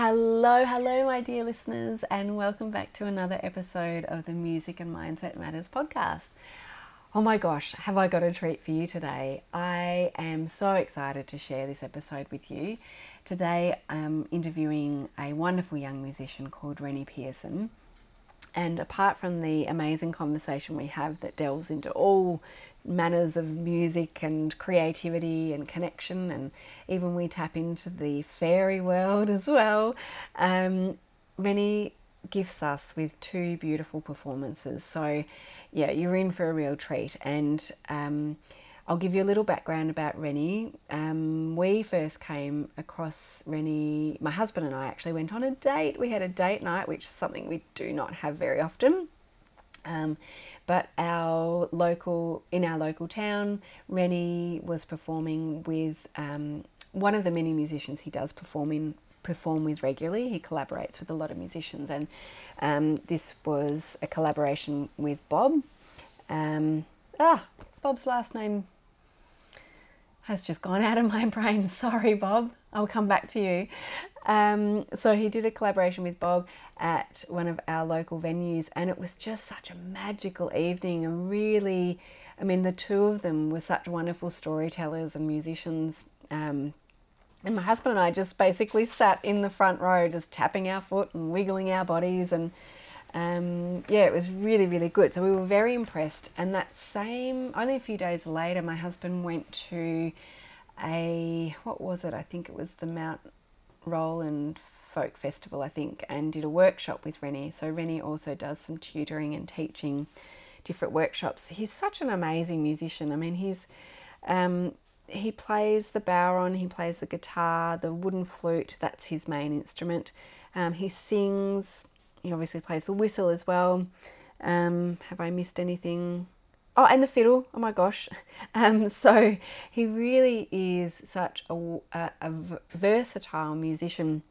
Hello, hello, my dear listeners, and welcome back to another episode of the Music and Mindset Matters podcast. Oh my gosh, have I got a treat for you today? I am so excited to share this episode with you. Today, I'm interviewing a wonderful young musician called Rennie Pearson. And apart from the amazing conversation we have that delves into all manners of music and creativity and connection, and even we tap into the fairy world as well, um, Rennie gifts us with two beautiful performances. So, yeah, you're in for a real treat. And um, I'll give you a little background about Rennie. Um, we first came across Rennie, my husband and I actually went on a date. We had a date night, which is something we do not have very often. Um, but our local, in our local town, Rennie was performing with um, one of the many musicians he does perform in perform with regularly. He collaborates with a lot of musicians, and um, this was a collaboration with Bob. Um, ah, Bob's last name has just gone out of my brain. Sorry, Bob. I'll come back to you. Um, so he did a collaboration with Bob at one of our local venues, and it was just such a magical evening. And really, I mean, the two of them were such wonderful storytellers and musicians. Um, and my husband and I just basically sat in the front row, just tapping our foot and wiggling our bodies and um, yeah, it was really, really good. So we were very impressed. And that same, only a few days later, my husband went to a, what was it? I think it was the Mount Roland Folk Festival, I think, and did a workshop with Rennie. So Rennie also does some tutoring and teaching different workshops. He's such an amazing musician. I mean, he's, um, he plays the bodhrán, he plays the guitar, the wooden flute, that's his main instrument. Um, he sings, he obviously plays the whistle as well. Um, have I missed anything? Oh, and the fiddle. Oh my gosh. Um, so he really is such a, a, a versatile musician.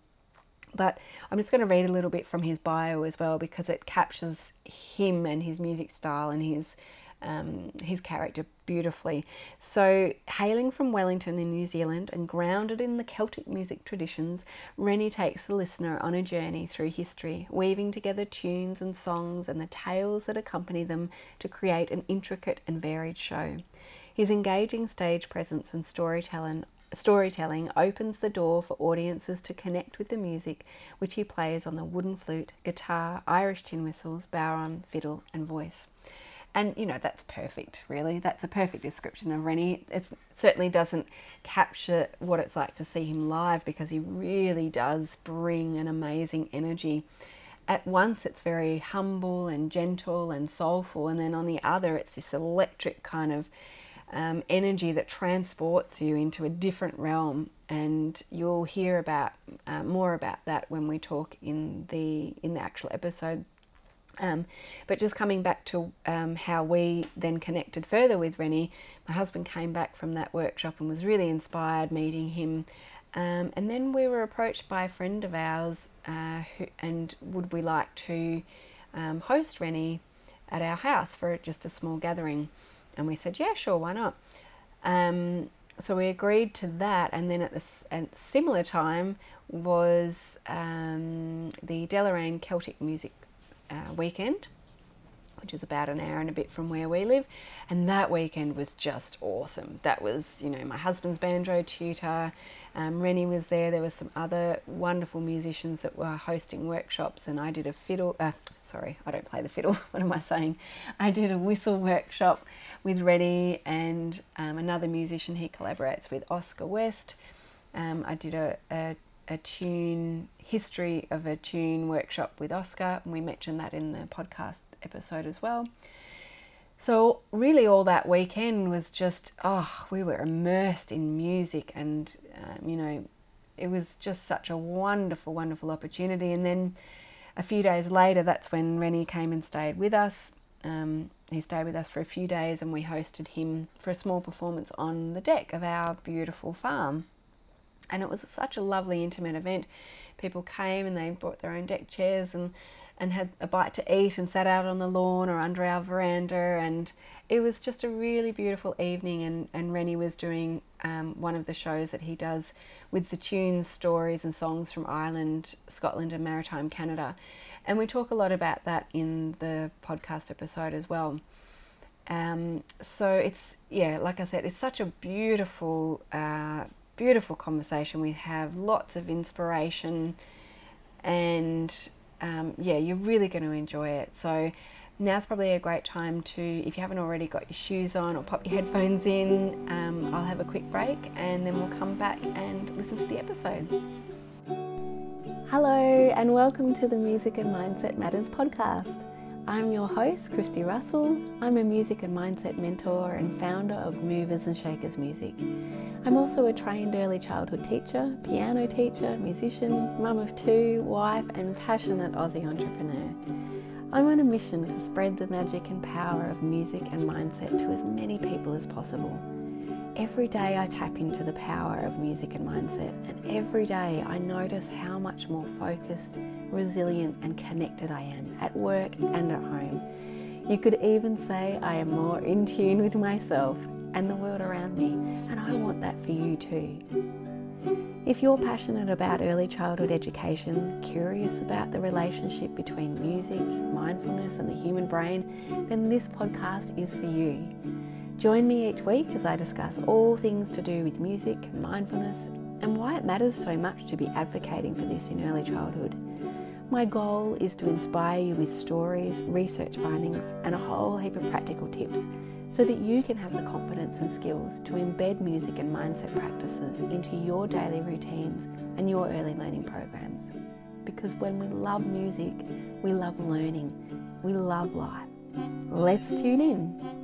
But I'm just going to read a little bit from his bio as well because it captures him and his music style and his um, his character beautifully. So, hailing from Wellington in New Zealand and grounded in the Celtic music traditions, Rennie takes the listener on a journey through history, weaving together tunes and songs and the tales that accompany them to create an intricate and varied show. His engaging stage presence and storytelling storytelling opens the door for audiences to connect with the music which he plays on the wooden flute, guitar, Irish tin whistles, bodhrán, fiddle, and voice. And you know, that's perfect, really. That's a perfect description of Rennie. It certainly doesn't capture what it's like to see him live because he really does bring an amazing energy. At once, it's very humble and gentle and soulful, and then on the other, it's this electric kind of um, energy that transports you into a different realm. And you'll hear about uh, more about that when we talk in the in the actual episode um, but just coming back to um, how we then connected further with Rennie, my husband came back from that workshop and was really inspired meeting him. Um, and then we were approached by a friend of ours, uh, who, and would we like to um, host Rennie at our house for just a small gathering? And we said, yeah, sure, why not? Um, so we agreed to that, and then at the at similar time was um, the Deloraine Celtic Music uh, weekend, which is about an hour and a bit from where we live. And that weekend was just awesome. That was, you know, my husband's banjo tutor. Um, Rennie was there. There were some other wonderful musicians that were hosting workshops, and I did a fiddle. Uh, sorry, I don't play the fiddle. what am I saying? I did a whistle workshop with Rennie and um, another musician he collaborates with, Oscar West. Um, I did a, a a tune history of a tune workshop with Oscar, and we mentioned that in the podcast episode as well. So, really, all that weekend was just, oh, we were immersed in music, and um, you know, it was just such a wonderful, wonderful opportunity. And then a few days later, that's when Rennie came and stayed with us. Um, he stayed with us for a few days, and we hosted him for a small performance on the deck of our beautiful farm. And it was such a lovely, intimate event. People came and they brought their own deck chairs and and had a bite to eat and sat out on the lawn or under our veranda and it was just a really beautiful evening and, and Rennie was doing um, one of the shows that he does with the tunes, stories and songs from Ireland, Scotland and Maritime Canada. And we talk a lot about that in the podcast episode as well. Um, so it's, yeah, like I said, it's such a beautiful, uh, beautiful conversation. We have lots of inspiration and um, yeah, you're really going to enjoy it. So now's probably a great time to, if you haven't already got your shoes on or pop your headphones in, um, I'll have a quick break and then we'll come back and listen to the episode. Hello, and welcome to the Music and Mindset Matters podcast. I'm your host, Christy Russell. I'm a music and mindset mentor and founder of Movers and Shakers Music. I'm also a trained early childhood teacher, piano teacher, musician, mum of two, wife, and passionate Aussie entrepreneur. I'm on a mission to spread the magic and power of music and mindset to as many people as possible. Every day I tap into the power of music and mindset, and every day I notice how much more focused, resilient, and connected I am at work and at home. You could even say I am more in tune with myself and the world around me, and I want that for you too. If you're passionate about early childhood education, curious about the relationship between music, mindfulness, and the human brain, then this podcast is for you. Join me each week as I discuss all things to do with music, mindfulness, and why it matters so much to be advocating for this in early childhood. My goal is to inspire you with stories, research findings, and a whole heap of practical tips so that you can have the confidence and skills to embed music and mindset practices into your daily routines and your early learning programs. Because when we love music, we love learning, we love life. Let's tune in.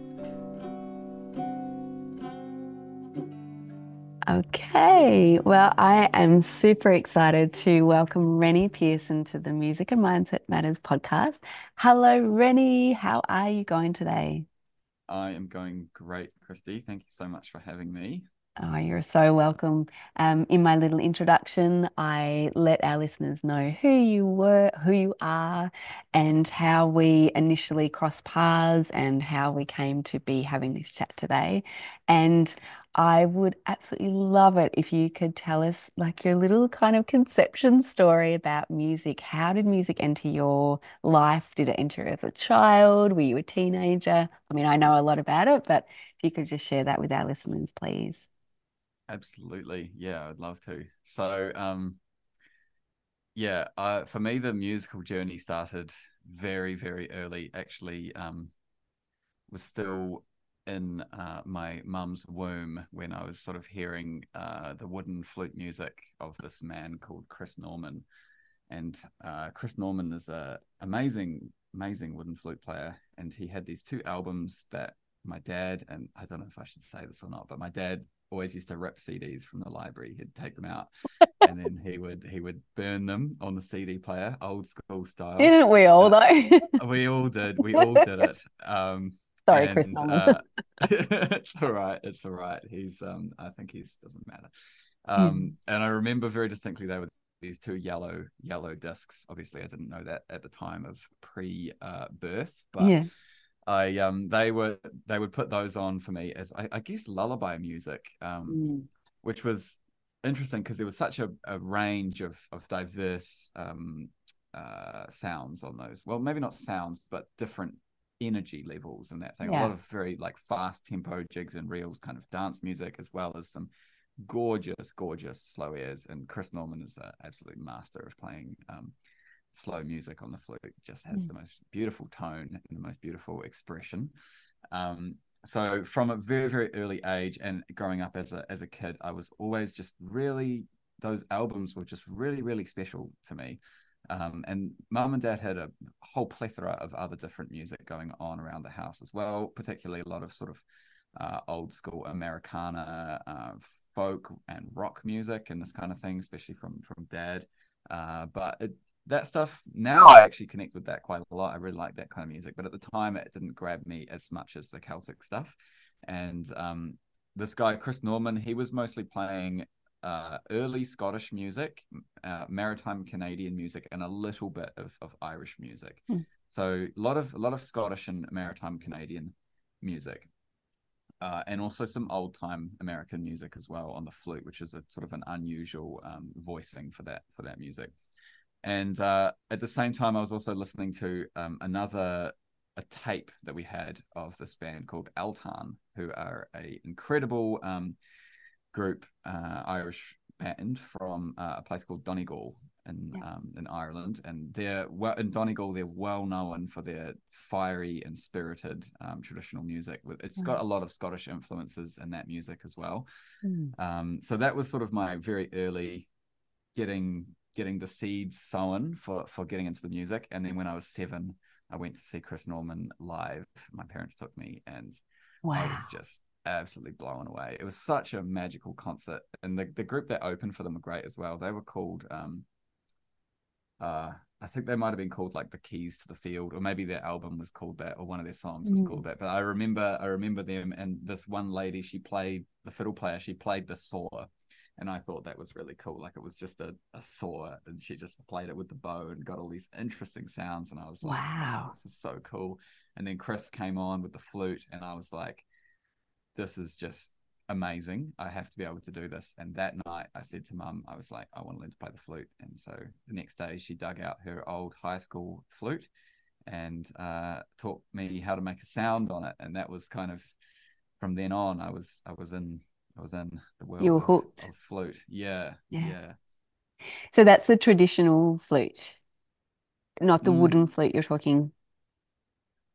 Okay, well, I am super excited to welcome Rennie Pearson to the Music and Mindset Matters podcast. Hello, Rennie. How are you going today? I am going great, Christy. Thank you so much for having me. Oh, you're so welcome. Um, in my little introduction, I let our listeners know who you were, who you are, and how we initially crossed paths and how we came to be having this chat today. And I would absolutely love it if you could tell us like your little kind of conception story about music. How did music enter your life? Did it enter as a child? Were you a teenager? I mean, I know a lot about it, but if you could just share that with our listeners, please. Absolutely. Yeah, I'd love to. So, um, yeah, uh, for me, the musical journey started very, very early. Actually, um, was still in uh, my mum's womb when I was sort of hearing uh, the wooden flute music of this man called Chris Norman. And uh, Chris Norman is an amazing, amazing wooden flute player, and he had these two albums that my dad and I don't know if I should say this or not, but my dad always used to rip CDs from the library. He'd take them out and then he would he would burn them on the CD player, old school style. Didn't we all uh, though? we all did. We all did it. Um, Sorry, and, Chris. Uh, it's all right. It's all right. He's um I think he's doesn't matter. Um mm. and I remember very distinctly they were these two yellow yellow discs. Obviously, I didn't know that at the time of pre uh, birth, but yeah. I um they were they would put those on for me as I, I guess lullaby music, um, mm. which was interesting because there was such a, a range of of diverse um uh sounds on those. Well, maybe not sounds, but different energy levels and that thing. Yeah. A lot of very like fast tempo jigs and reels, kind of dance music, as well as some gorgeous, gorgeous slow airs. And Chris Norman is an absolute master of playing um, slow music on the flute just has mm. the most beautiful tone and the most beautiful expression. Um, so from a very very early age and growing up as a as a kid, I was always just really those albums were just really really special to me. Um, and mum and dad had a whole plethora of other different music going on around the house as well, particularly a lot of sort of uh, old school Americana, uh, folk and rock music and this kind of thing, especially from from dad. Uh, but it that stuff now I actually connect with that quite a lot. I really like that kind of music, but at the time it didn't grab me as much as the Celtic stuff. And um, this guy Chris Norman, he was mostly playing uh, early Scottish music, uh, maritime Canadian music, and a little bit of, of Irish music. Mm. So a lot of a lot of Scottish and maritime Canadian music, uh, and also some old time American music as well on the flute, which is a sort of an unusual um, voicing for that for that music. And uh, at the same time, I was also listening to um, another a tape that we had of this band called Altan, who are a incredible um, group, uh, Irish band from uh, a place called Donegal in Yeah. um, in Ireland, and they're well in Donegal. They're well known for their fiery and spirited um, traditional music. With it's got a lot of Scottish influences in that music as well. Mm. Um, so that was sort of my very early getting getting the seeds sown for for getting into the music. And then when I was seven, I went to see Chris Norman live. My parents took me, and I was just absolutely blown away. It was such a magical concert, and the the group that opened for them were great as well. They were called. Um, uh, I think they might have been called like the Keys to the Field, or maybe their album was called that, or one of their songs was Mm. called that. But I remember, I remember them, and this one lady, she played the fiddle player, she played the saw, and I thought that was really cool. Like it was just a, a saw, and she just played it with the bow and got all these interesting sounds, and I was like, Wow. this is so cool. And then Chris came on with the flute, and I was like, this is just amazing. I have to be able to do this. And that night, I said to mum, I was like, I want to learn to play the flute. And so the next day, she dug out her old high school flute and uh, taught me how to make a sound on it. And that was kind of from then on. I was I was in I was in the world. You were of- hooked. of flute. Yeah, Yeah. yeah. So that's the traditional flute, not the Mm. wooden flute you're talking.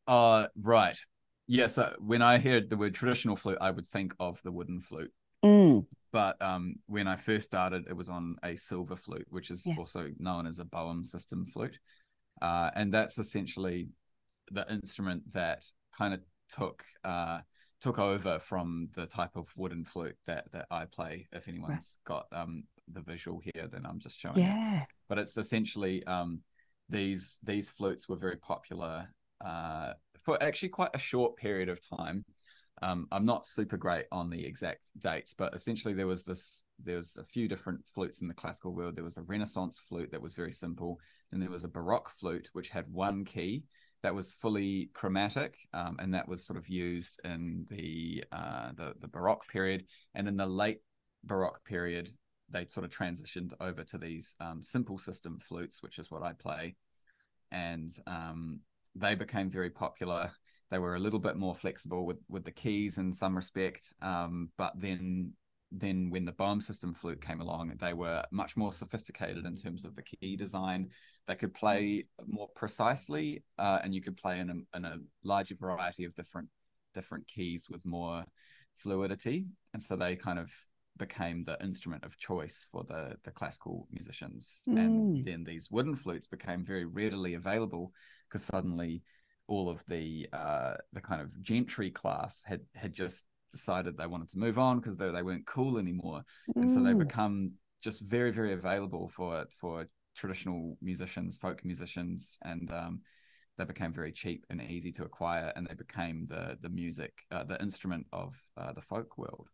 Uh, right. Yeah. So when I heard the word traditional flute, I would think of the wooden flute. Mm. but um, when I first started, it was on a silver flute, which is Yeah. also known as a Boehm system flute, uh, and that's essentially the instrument that kind of took uh, took over from the type of wooden flute that that I play. If anyone's got um, the visual here, then I'm just showing it. Yeah. But it's essentially um, these these flutes were very popular uh, for actually quite a short period of time. Um, I'm not super great on the exact dates, but essentially there was this there was a few different flutes in the classical world. There was a Renaissance flute that was very simple, and there was a Baroque flute which had one key that was fully chromatic, um, and that was sort of used in the uh, the the Baroque period, and in the late Baroque period, they sort of transitioned over to these um, simple system flutes, which is what I play, and um, they became very popular. They were a little bit more flexible with with the keys in some respect, um, but then then when the Boehm system flute came along, they were much more sophisticated in terms of the key design. They could play more precisely, uh, and you could play in a, in a larger variety of different different keys with more fluidity, and so they kind of became the instrument of choice for the the classical musicians. Mm. And then these wooden flutes became very readily available because suddenly all of the uh, the kind of gentry class had had just decided they wanted to move on because they, they weren't cool anymore and so they Mm. become just very very available for for traditional musicians folk musicians and um, they became very cheap and easy to acquire and they became the the music uh, the instrument of uh, the folk world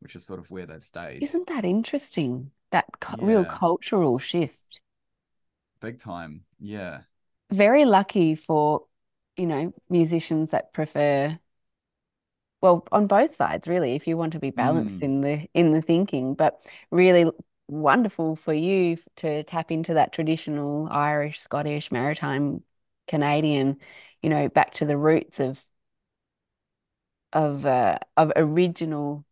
which is sort of where they've stayed Isn't that interesting? That cu- real cultural shift. big time yeah Very lucky for, you know, musicians that prefer, well, on both sides, really, if you want to be balanced Mm. in the in the thinking, but really wonderful for you to tap into that traditional Irish, Scottish, maritime, Canadian, you know, back to the roots of of uh, of original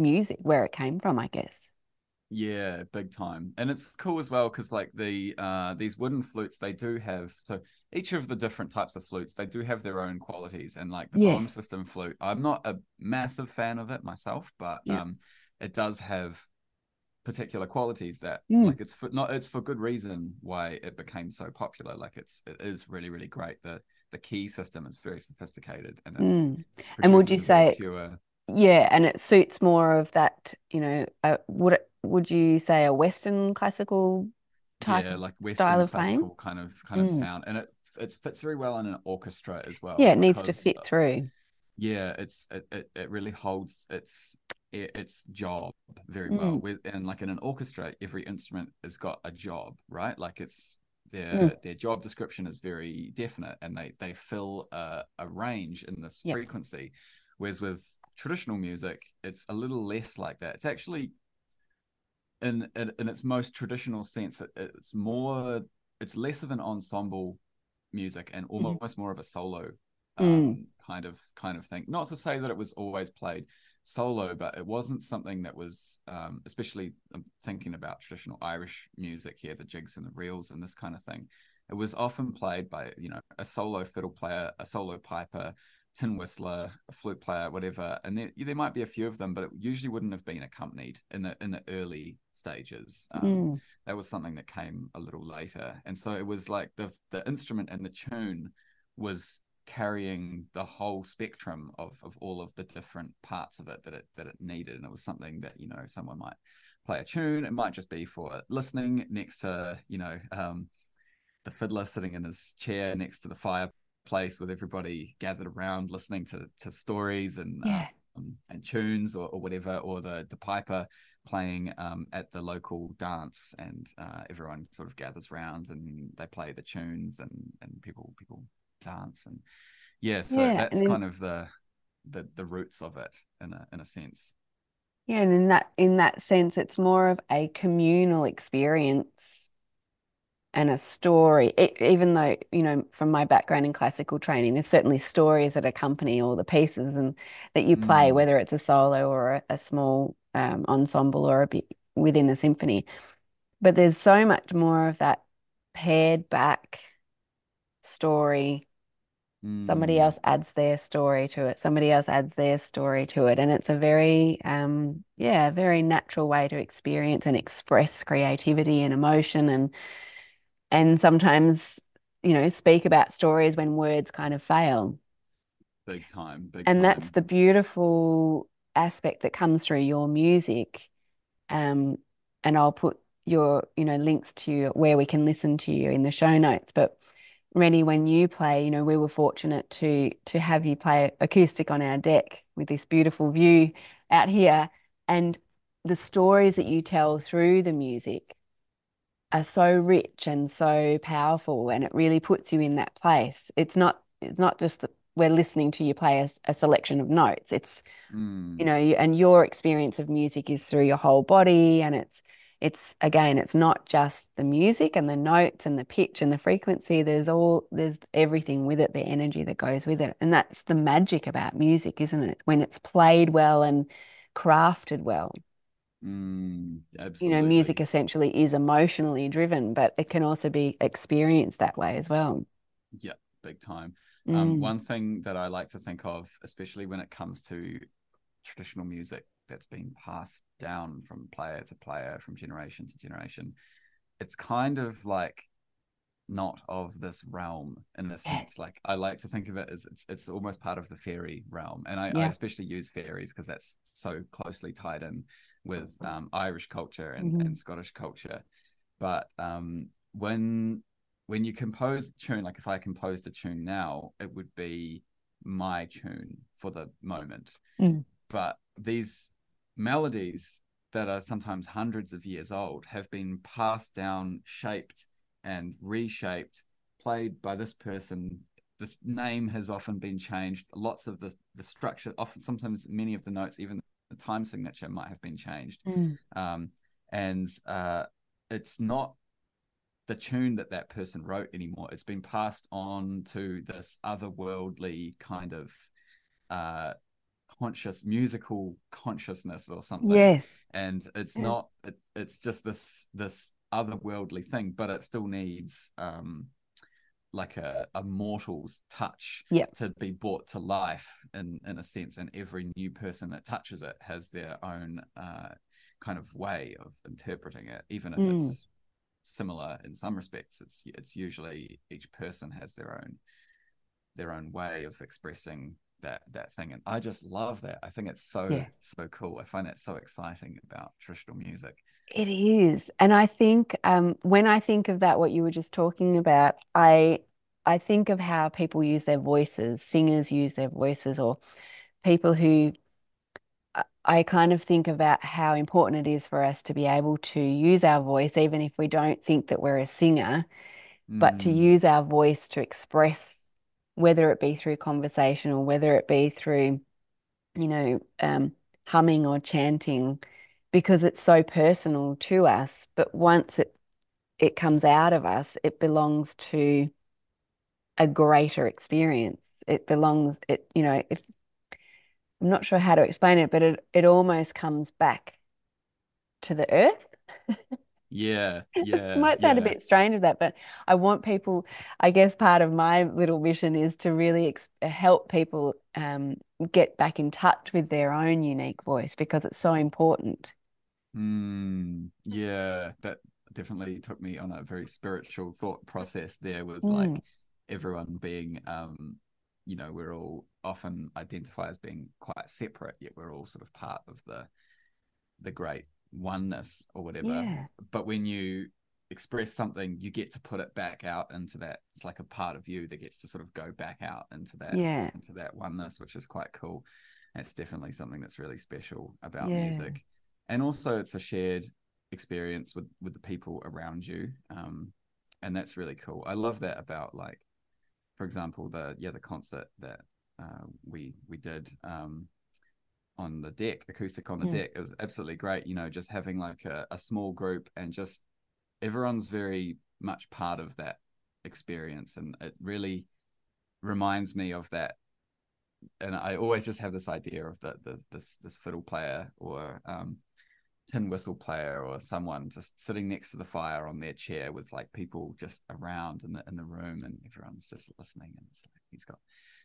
music, where it came from, I guess. Yeah, big time. And it's cool as well because like the uh these wooden flutes they do have so each of the different types of flutes they do have their own qualities and like the Yes. system flute I'm not a massive fan of it myself but Yeah. um it does have particular qualities that Mm. like it's for not it's for good reason why it became so popular like it's it is really really great the the key system is very sophisticated and it's Mm. And would you produces a very say- pure Yeah, and it suits more of that, you know, uh, would it, would you say a Western classical type yeah, like Western style of playing? kind of kind of Mm. sound, and it it fits very well in an orchestra as well. Yeah, it needs to fit through. Yeah, it's it, it it really holds its its job very well. Mm. With and like in an orchestra, every instrument has got a job, right? Like it's their mm. their job description is very definite, and they they fill a, a range in this yep. frequency. Whereas with traditional music, it's a little less like that. It's actually in in, in its most traditional sense, it, it's more it's less of an ensemble music and mm-hmm. almost mm. more of a solo um, mm. kind of kind of thing. Not to say that it was always played solo, but it wasn't something that was, um, especially I'm thinking about traditional Irish music here, the jigs and the reels and this kind of thing. It was often played by you know a solo fiddle player, a solo piper, tin whistler, a flute player, whatever. And there, there might be a few of them, but it usually wouldn't have been accompanied in the in the early stages. Um, mm. That was something that came a little later, and so it was like the the instrument and the tune was carrying the whole spectrum of of all of the different parts of it that it that it needed, and it was something that you know someone might play a tune. It might just be for listening next to you know. Um, the fiddler sitting in his chair next to the fire place with everybody gathered around listening to to stories and yeah. um, and tunes or, or, whatever, or the the piper playing um, at the local dance, and uh, everyone sort of gathers around and they play the tunes and and people people dance and yeah, so yeah, that's then, kind of the the the roots of it in a in a sense. Yeah, and in that in that sense, it's more of a communal experience and a story it, even though you know from my background in classical training there's certainly stories that accompany all the pieces and that you play mm. whether it's a solo or a, a small um, ensemble or a bit within a symphony but there's so much more of that pared back story mm. somebody else adds their story to it somebody else adds their story to it and it's a very um yeah very natural way to experience and express creativity and emotion and and sometimes you know speak about stories when words kind of fail. Big time big and time. that's the beautiful aspect that comes through your music um and I'll put your you know links to where we can listen to you in the show notes. But Rennie when you play you know we were fortunate to to have you play acoustic on our deck with this beautiful view out here. And the stories that you tell through the music are so rich and so powerful and it really puts you in that place. It's not it's not just that we're listening to you play a, a selection of notes. It's mm. you know and your experience of music is through your whole body and it's it's again it's not just the music and the notes and the pitch and the frequency. There's all there's everything with it the energy that goes with it. And that's the magic about music isn't it? When it's played well and crafted well Mm, you know, music essentially is emotionally driven, but it can also be experienced that way as well. Yeah, big time. Um, mm. Um, one thing that I like to think of, especially when it comes to traditional music that's been passed down from player to player, from generation to generation, it's kind of like not of this realm in a sense. Like I like to think of it as it's it's almost part of the fairy realm, and I, yeah. I especially use fairies because that's so closely tied in with um, Irish culture and, mm-hmm. and Scottish culture. But um, when when you compose a tune, like if I composed a tune now, it would be my tune for the moment. Mm. But these melodies that are sometimes hundreds of years old have been passed down, shaped and reshaped, played by this person. This name has often been changed. Lots of the the structure, often sometimes many of the notes, even the time signature might have been changed. Mm. Um, and uh, it's not the tune that that person wrote anymore. It's been passed on to this otherworldly kind of uh, conscious musical consciousness or something. Yes. And it's yeah. not. It, it's just this this otherworldly thing, but it still needs um, like a, a mortal's touch yep. to be brought to life in in a sense and every new person that touches it has their own uh, kind of way of interpreting it even if mm. it's similar in some respects it's it's usually each person has their own their own way of expressing that that thing and i just love that i think it's so yeah. so cool i find that so exciting about traditional music it is. And I think um, when I think of that, what you were just talking about, I I think of how people use their voices, singers use their voices, or people who I kind of think about how important it is for us to be able to use our voice, even if we don't think that we're a singer, but to Mm, use our voice to express, whether it be through conversation or whether it be through, you know, um, humming or chanting, because it's so personal to us. But once it it comes out of us, it belongs to a greater experience. It belongs, it, you know, if I'm not sure how to explain it, but it, it almost comes back to the earth. yeah, It yeah, might sound a bit strange of that, but I want people, I guess part of my little mission is to really ex help people um, get back in touch with their own unique voice because it's so important. Mm, yeah, that definitely took me on a very spiritual thought process there with Mm, like everyone being um you know, we're all often identify as being quite separate, yet we're all sort of part of the the great oneness or whatever. yeah, But when you express something, you get to put it back out into that it's like a part of you that gets to sort of go back out into that yeah, into that oneness, which is quite cool. that's definitely something that's really special about yeah, music. And also it's a shared experience with with the people around you. Um and that's really cool. I love that about like for example the yeah the concert that uh, we we did um on the deck acoustic on the yeah, deck it was absolutely great you know just having like a, a small group and just everyone's very much part of that experience and it really reminds me of that and i always just have this idea of the, the this this fiddle player or um tin whistle player or someone just sitting next to the fire on their chair with like people just around in the in the room and everyone's just listening and it's like he's got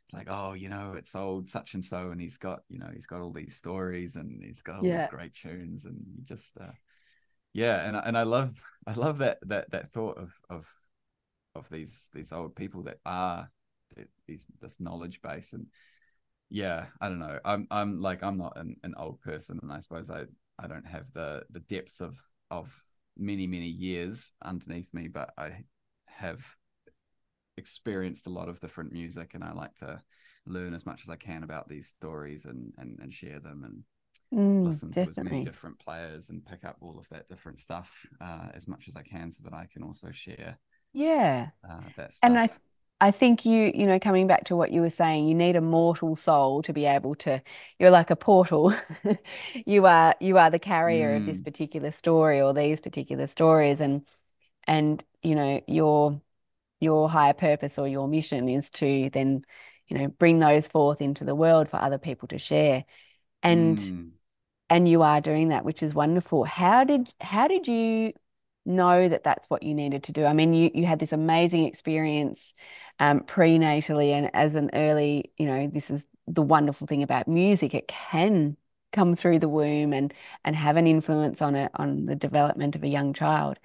it's like oh you know it's old such and so and he's got you know he's got all these stories and he's got all these great tunes and you just uh yeah and I- and I love I love that that that thought of of of these these old people that are th- these this knowledge base and yeah i don't know. I'm i'm like i'm not an, an old person and i suppose i i don't have the the depths of of many many years underneath me but i have experienced a lot of different music and i like to learn as much as i can about these stories and and, and share them and mm, listen to as many different players and pick up all of that different stuff uh, as much as i can so that i can also share Yeah. uh, that And I I think you, you know, coming back to what you were saying, you need a mortal soul to be able to, you're like a portal. You are you are the carrier of this mm, particular story or these particular stories and and you know, your your higher purpose or your mission is to then, you know, bring those forth into the world for other people to share. And mm. and you are doing that, which is wonderful. How did how did you know that that's what you needed to do? I mean, you you had this amazing experience um, prenatally and as an early, you know, this is the wonderful thing about music. It can come through the womb and and have an influence on it on the development of a young child.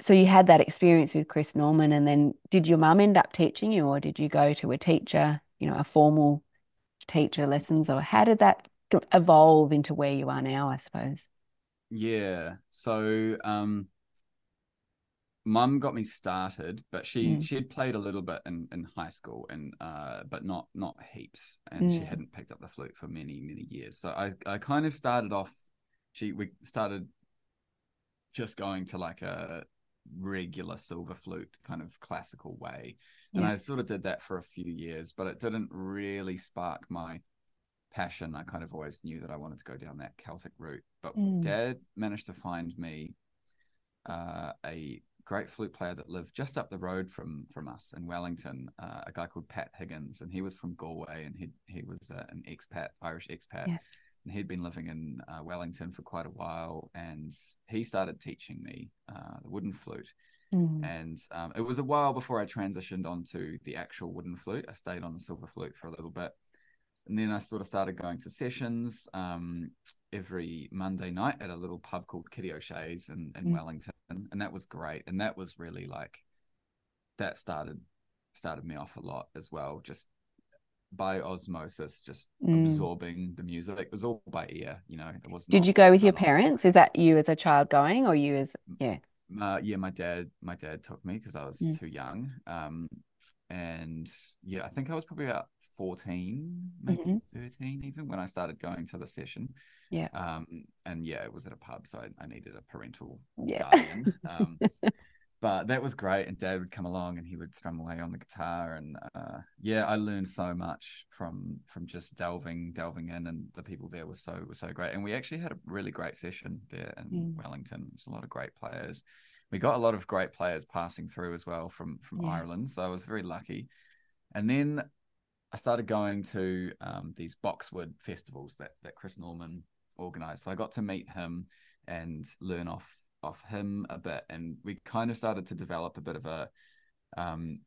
So you had that experience with Chris Norman, and then did your mum end up teaching you, or did you go to a teacher, you know, a formal teacher lessons, or how did that evolve into where you are now, I suppose? Yeah. So, um, mum got me started, but she Mm, she had played a little bit in in high school and uh, but not not heaps, and she mm, hadn't picked up the flute for many many years. So I I kind of started off. She we started just going to like a regular silver flute kind of classical way, and yeah. I sort of did that for a few years, but it didn't really spark my passion. I kind of always knew that I wanted to go down that Celtic route. But Mm, dad managed to find me uh, a great flute player that lived just up the road from from us in Wellington, uh, a guy called Pat Higgins, and he was from Galway, and he he was uh, an expat, Irish expat, yeah. and he'd been living in uh, Wellington for quite a while, and he started teaching me uh, the wooden flute. Mm, And um, it was a while before I transitioned onto the actual wooden flute. I stayed on the silver flute for a little bit, and then I sort of started going to sessions um, every Monday night at a little pub called Kitty O'Shea's in, in mm, Wellington, and that was great. And that was really like that started started me off a lot as well, just by osmosis, just mm. absorbing the music. It was all by ear, you know. It was Did you go with your parents? Is that you as a child going, or you as yeah? Uh, yeah, my dad, my dad took me because I was Mm, too young. Um, and yeah, I think I was probably about 14, maybe mm-hmm. 13 even when I started going to the session. Yeah. Um, and yeah, it was at a pub, so I, I needed a parental yeah. guardian. Um, but that was great. And Dad would come along and he would strum away on the guitar, and uh, yeah, I learned so much from from just delving delving in, and the people there were so were so great. And we actually had a really great session there in mm. Wellington. There's a lot of great players. We got a lot of great players passing through as well from from yeah. Ireland, so I was very lucky. And then I started going to um, these boxwood festivals that that Chris Norman organized. So I got to meet him and learn off off him a bit, and we kind of started to develop a bit of a um,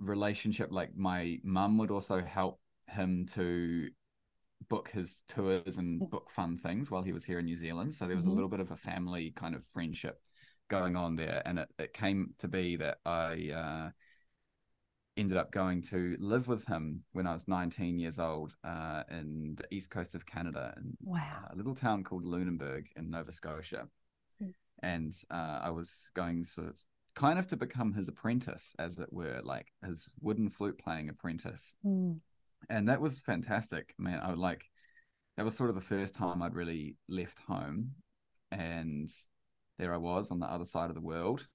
relationship. Like my mum would also help him to book his tours and mm. book fun things while he was here in New Zealand. So there was mm-hmm. a little bit of a family kind of friendship going on there, and it, it came to be that I. Uh, ended up going to live with him when I was 19 years old uh, in the east coast of Canada, in wow. a little town called Lunenburg in Nova Scotia. Mm. And uh, I was going to kind of to become his apprentice, as it were, like his wooden flute playing apprentice. Mm. And that was fantastic, man. I would like that was sort of the first time I'd really left home, and there I was on the other side of the world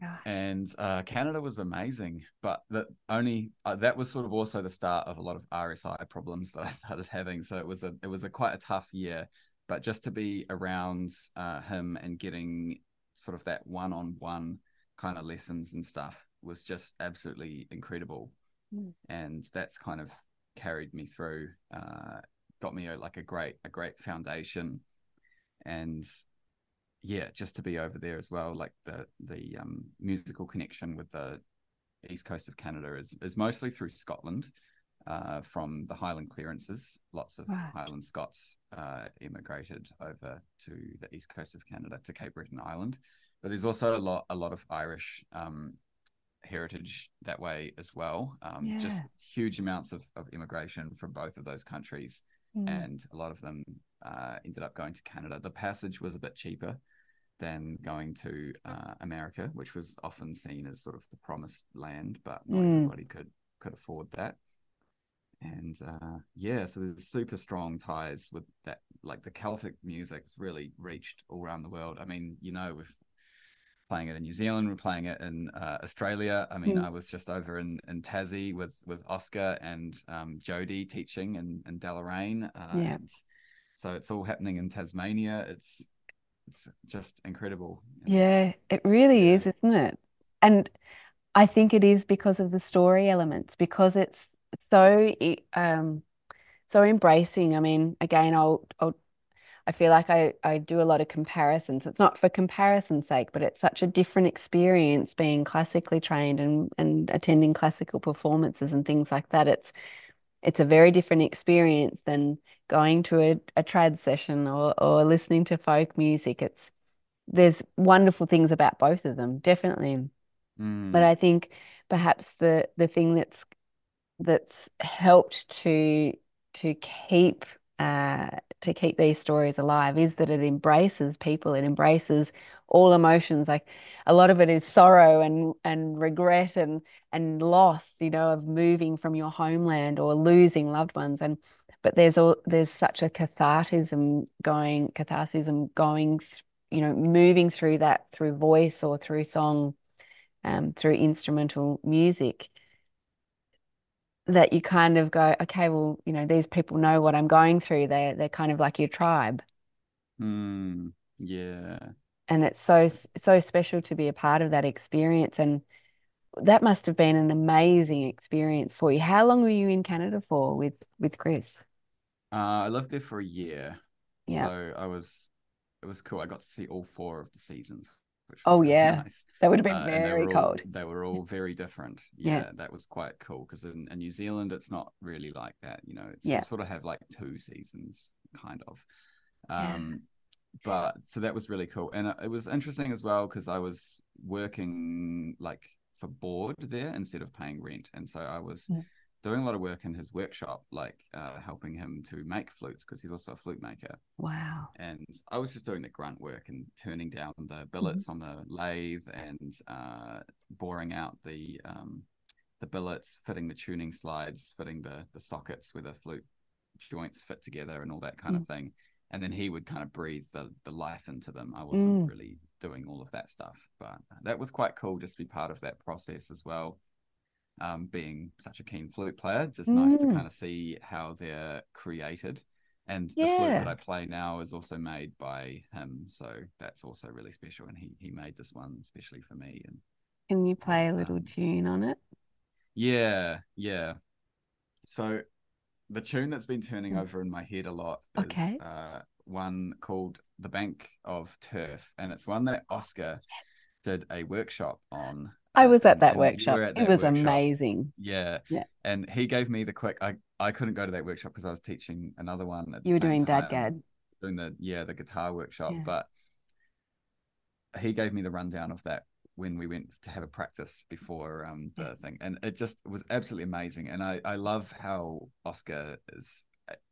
Gosh. And uh, Canada was amazing, but that only uh, that was sort of also the start of a lot of RSI problems that I started having. So it was a it was a quite a tough year, but just to be around uh, him and getting sort of that one on one kind of lessons and stuff was just absolutely incredible, mm. and that's kind of carried me through, uh, got me a, like a great a great foundation, and yeah, just to be over there as well, like the the um, musical connection with the east coast of Canada is is mostly through Scotland, uh, from the Highland clearances. Lots of. Highland Scots uh, immigrated over to the east coast of Canada to Cape Breton Island, but there's also a lot a lot of Irish um, heritage that way as well. Um, yeah. Just huge amounts of, of immigration from both of those countries, mm. and a lot of them uh, ended up going to Canada. The passage was a bit cheaper than going to uh, America, which was often seen as sort of the promised land, but not mm. everybody could could afford that. And uh, yeah, so there's super strong ties with that. Like the Celtic music has really reached all around the world. I mean, you know, we're playing it in New Zealand, we're playing it in uh, Australia. I mean, mm. I was just over in, in Tassie with with Oscar and um, Jody teaching in, in Deloraine. Uh, yeah. So it's all happening in Tasmania. It's it's just incredible. Yeah, it really yeah. is, isn't it? And I think it is because of the story elements, because it's so um so embracing. I mean, again, I'll I'll I feel like I, I do a lot of comparisons. It's not for comparison's sake, but it's such a different experience being classically trained and, and attending classical performances and things like that. It's it's a very different experience than going to a, a trad session or, or listening to folk music. It's there's wonderful things about both of them, definitely. Mm. But I think perhaps the the thing that's that's helped to to keep uh, to keep these stories alive is that it embraces people, it embraces all emotions. Like a lot of it is sorrow and and regret and and loss, you know, of moving from your homeland or losing loved ones. And but there's all there's such a catharsism going catharsism going, you know, moving through that through voice or through song, um, through instrumental music that you kind of go, okay, well, you know, these people know what I'm going through. They're they're kind of like your tribe. Mm, yeah. And it's so so special to be a part of that experience. And that must have been an amazing experience for you. How long were you in Canada for with with Chris? Uh, I lived there for a year. Yeah. So I was it was cool. I got to see all four of the seasons oh yeah, nice. that would have been uh, very they cold. All, they were all very different. Yeah, yeah. that was quite cool because in, in, New Zealand it's not really like that. You know, it's yeah. sort of have like two seasons, kind of. Um, yeah. But so that was really cool, and it was interesting as well because I was working like for board there instead of paying rent, and so I was. Doing a lot of work in his workshop, like uh, helping him to make flutes because he's also a flute maker. Wow. And I was just doing the grunt work and turning down the billets mm-hmm. on the lathe and uh, boring out the um, the billets, fitting the tuning slides, fitting the the sockets where the flute joints fit together, and all that kind Mm. of thing. And then he would kind of breathe the the life into them. I wasn't Mm. really doing all of that stuff, but that was quite cool just to be part of that process as well. Um, being such a keen flute player, just nice to Mm. kind of see how they're created. And the flute that I play now is also made by him, so that's also really special. And he he made this one especially for me. And Can you play a little um, tune on it? yeah, yeah. So the tune that's been turning Mm. over in my head a lot is Okay. uh, one called "The Bank of Turf," and it's one that Oscar did a workshop on. I was at that and workshop. at It was workshop. amazing. Yeah. Yeah. And he gave me the quick. I I couldn't go to that workshop because I was teaching another one. At You were doing DADGAD. doing the yeah the guitar workshop, Yeah. but he gave me the rundown of that when we went to have a practice before um the Yeah. thing, and it just was absolutely amazing. And I I love how Oscar is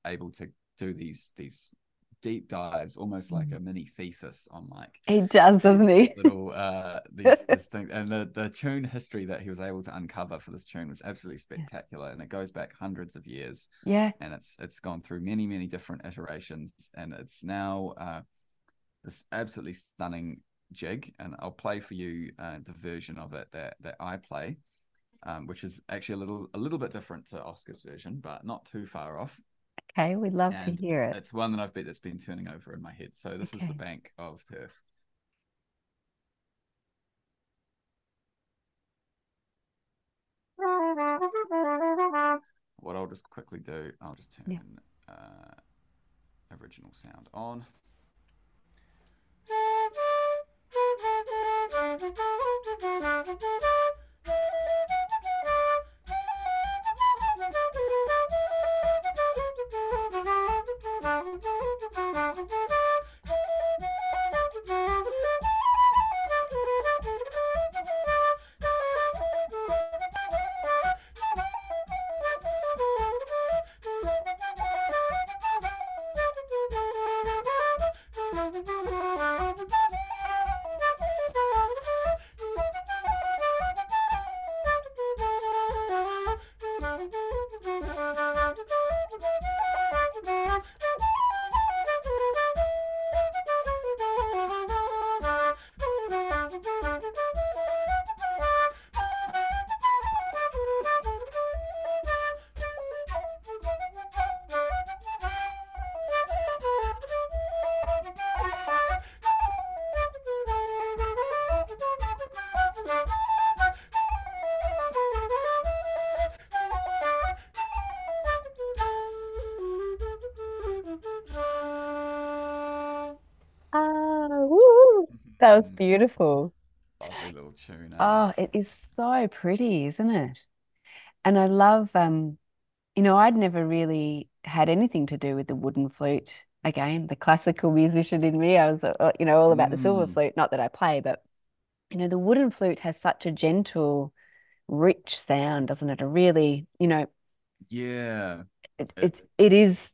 able to do these these deep dives, almost like Mm. a mini thesis on like He does, doesn't he? little uh these, these things and the the tune history that he was able to uncover for this tune was absolutely spectacular and it goes back hundreds of years Yeah. and it's it's gone through many many different iterations and it's now uh this absolutely stunning jig and i'll play for you uh, the version of it that that i play um, which is actually a little a little bit different to oscar's version but not too far off Okay, we'd love to hear it. it's one that i've bet that's been turning over in my head so this is the bank of turf what I'll just quickly do, I'll just turn Yeah. uh, original sound on. That was beautiful. Lovely little tune. Oh, it is so pretty, isn't it? And I love, um, you know, I'd never really had anything to do with the wooden flute. Again, the classical musician in me, I was, uh, you know, all about the silver Mm. flute. Not that I play, but you know, the wooden flute has such a gentle, rich sound, doesn't it? A really, you know, Yeah. it, It- it's it is.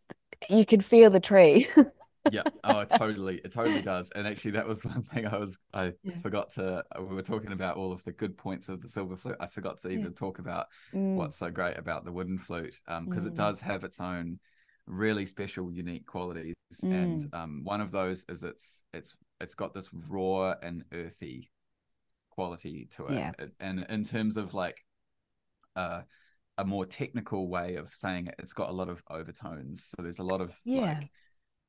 You can feel the tree. Yeah. Oh, it totally, it totally does. And actually, that was one thing I was, I Yeah. forgot to. uh, We were talking about all of the good points of the silver flute. I forgot to Yeah. even talk about Mm, what's so great about the wooden flute, um, because it Mm. does have its own really special, unique qualities. Mm. And um, one of those is it's it's it's got this raw and earthy quality to it. Yeah. It- and in terms of like uh, a more technical way of saying it, it's got a lot of overtones. So there's a lot of Yeah. like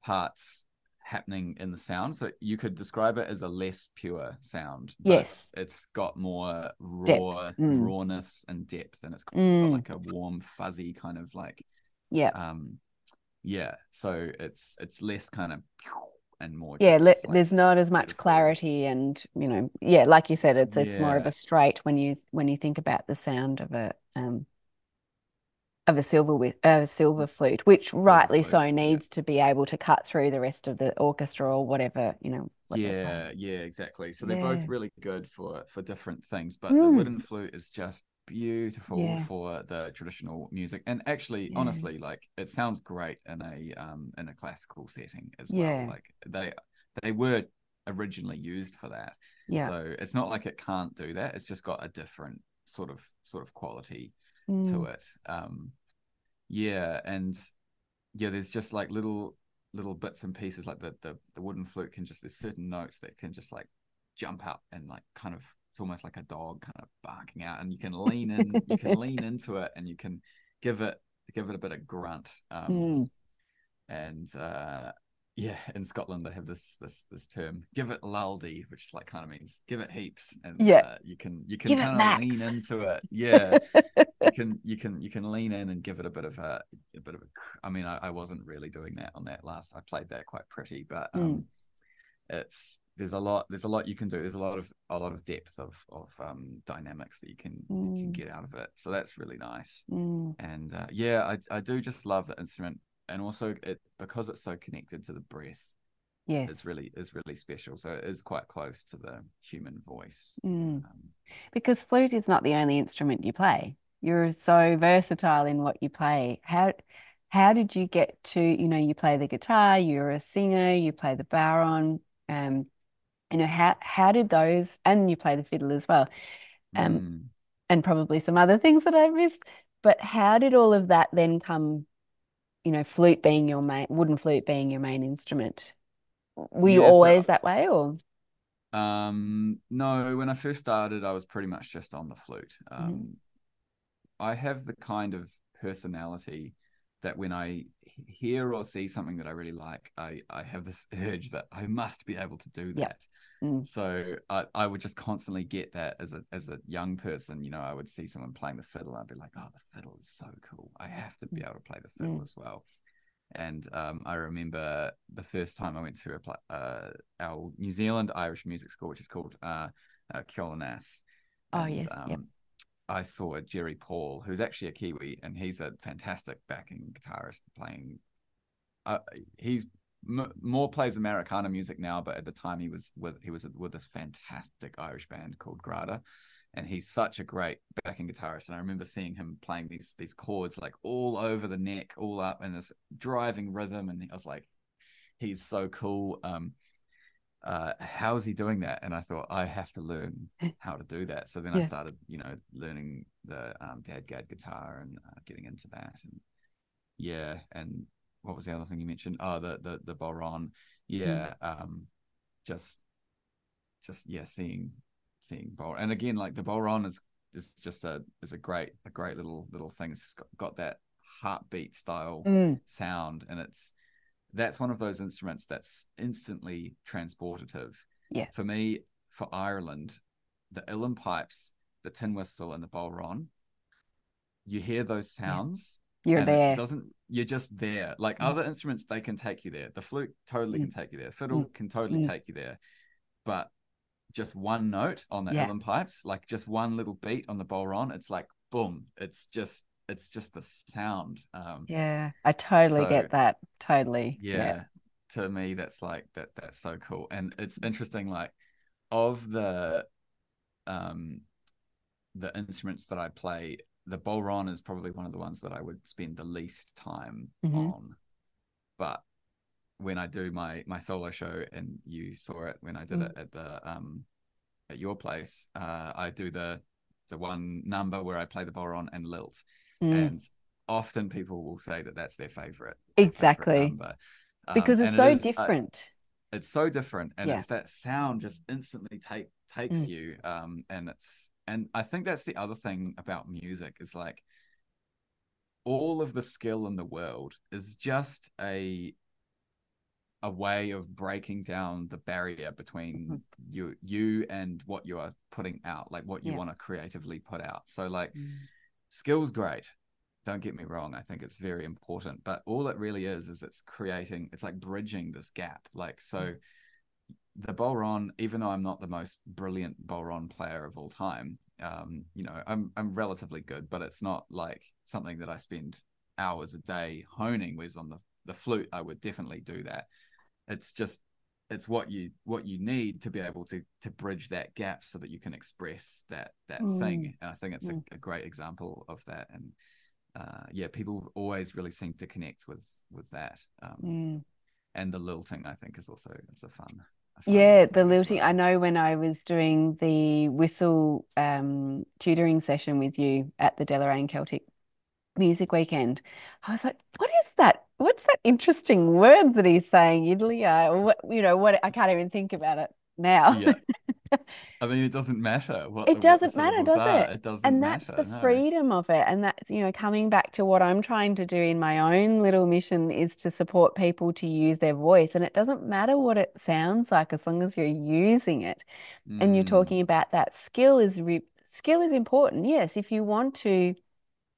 parts happening in the sound. So you could describe it as a less pure sound. Yes. It's got more raw Mm. rawness and depth and it's got Mm. like a warm, fuzzy kind of like yeah. um yeah. So it's it's less kind of and more Yeah, le like, there's not as much clarity and, you know, yeah, like you said, it's it's more of a straight when you when you think about the sound of a um of a silver with a silver flute, which rightly flute, so yeah. needs to be able to cut through the rest of the orchestra or whatever, you know. Yeah, yeah, exactly. So they're both really good for for different things, but the Mm. wooden flute is just beautiful Yeah. for the traditional music. And actually, Yeah. honestly, like it sounds great in a um in a classical setting as Yeah. well. Like they they were originally used for that. Yeah. So it's not like it can't do that. It's just got a different sort of sort of quality Mm. to it. Um, yeah, and yeah, there's just like little little bits and pieces like the the, the wooden flute can just there's certain notes that can just like jump up and like kind of it's almost like a dog kind of barking out and you can lean in you can lean into it and you can give it give it a bit of grunt um Mm. and uh yeah in scotland they have this this this term give it laldy which like kind of means give it heaps and Yeah. uh, you can you can Give kind of max. lean into it yeah you can you can you can lean in and give it a bit of a, a bit of a. I mean I, I wasn't really doing that on that last i played that quite pretty but Mm. um it's there's a lot there's a lot you can do there's a lot of a lot of depth of of um dynamics that you can you can Mm. get out of it so that's really nice Mm. and uh, yeah I, I do just love the instrument and also it because it's so connected to the breath Yes. it's really is really special so it is quite close to the human voice Mm. um, Because flute is not the only instrument you play. You're so versatile in what you play. How how did you get to, you know, you play the guitar, you're a singer, you play the bodhran, um, you know, how how did those and you play the fiddle as well, um, mm. and probably some other things that I've missed. But how did all of that then come, you know, flute being your main, wooden flute being your main instrument? Were you Yeah, so- always that way or? Um, no, when I first started, I was pretty much just on the flute. Mm-hmm. Um, I have the kind of personality that when I hear or see something that I really like, I, I have this urge that I must be able to do Yep. that. Mm. So I, I would just constantly get that as a as a young person. You know, I would see someone playing the fiddle, I'd be like, oh, the fiddle is so cool. I have to be able to play the fiddle Mm. as well. And um, I remember the first time I went to a uh, our New Zealand Irish music school, which is called uh, uh. Oh, yes, yep. I saw Gerry Paul, who's actually a Kiwi, and he's a fantastic backing guitarist playing. Uh, he's m- more plays Americana music now, but at the time he was with he was with this fantastic Irish band called Grada, and he's such a great backing guitarist. And I remember seeing him playing these these chords like all over the neck, all up in this driving rhythm, and I was like, he's so cool. Um, uh, how is he doing that? And I thought I have to learn how to do that. So then I started, you know, learning the um, DADGAD guitar and uh, getting into that. And yeah, and what was the other thing you mentioned? Oh, the the the bodhran. Yeah, um, just just yeah, seeing seeing bodhran. And again, like the bodhran is is just a is a great a great little little thing. It's got, got that heartbeat style Mm. sound, and it's that's one of those instruments that's instantly transportative. Yeah. For me, for Ireland, the uilleann pipes, the tin whistle, and the bodhran, you hear those Yeah. sounds. You're and it there. doesn't you're just there. Like Mm. other instruments, they can take you there. The flute totally can take you there. Fiddle can totally Mm. take you there. But just one note on the Yeah. uilleann pipes, like just one little beat on the bodhran, it's like boom. It's just it's just the sound. Um Yeah, I totally So- get that. Totally. yeah, to me that's like that that's so cool and it's interesting like of the um the instruments that i play the bodhran is probably one of the ones that i would spend the least time Mhm. on but when i do my my solo show and you saw it when i did Mm. it at the um at your place uh i do the the one number where i play the bodhran and lilt Mm, and often people will say that that's their favorite their favorite exactly. Um, Because it's so it is, uh, different. it's so different, and Yeah. it's that sound just instantly take takes Mm. you. Um, and it's and I think that's the other thing about music is like all of the skill in the world is just a a way of breaking down the barrier between Mhm. you you and what you are putting out like what you Yeah. want to creatively put out so like Mm. Skill's great don't get me wrong i think it's very important but all it really is is it's creating it's like bridging this gap like so the bodhran, even though I'm not the most brilliant bodhran player of all time, um, you know, I'm I'm relatively good, but it's not like something that I spend hours a day honing. Whereas on the the flute, I would definitely do that. It's just it's what you what you need to be able to to bridge that gap so that you can express that that thing. And I think it's Mm. a, a great example of that. And uh, yeah, people always really seem to connect with with that. Um, Mm. and the lilting, I think, is also it's a fun yeah, the lilting. I know when I was doing the whistle um, tutoring session with you at the Deloraine Celtic Music Weekend, I was like, what is that? What's that interesting word that he's saying, Idlia? What, you know, what I can't even think about it now. Yeah. I mean, it doesn't matter what It doesn't matter, does are. it? It doesn't And that's matter. the No. freedom of it. And that's, you know, coming back to what I'm trying to do in my own little mission is to support people to use their voice. And it doesn't matter what it sounds like as long as you're using it. And you're Mm, talking about that skill is re skill is important. Yes, if you want to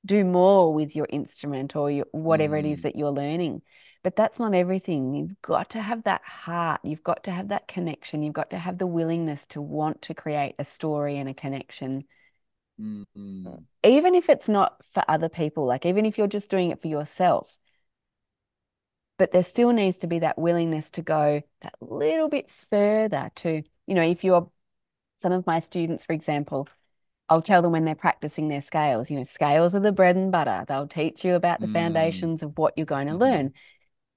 do more with your instrument or your, whatever it is mm, that you're learning. But that's not everything. You've got to have that heart. You've got to have that connection. You've got to have the willingness to want to create a story and a connection, mm, mm. even if it's not for other people, like even if you're just doing it for yourself. But there still needs to be that willingness to go that little bit further to, you know, if you're some of my students, for example, I'll tell them when they're practicing their scales, you know, scales are the bread and butter. They'll teach you about the Mm, foundations of what you're going to mhm. learn.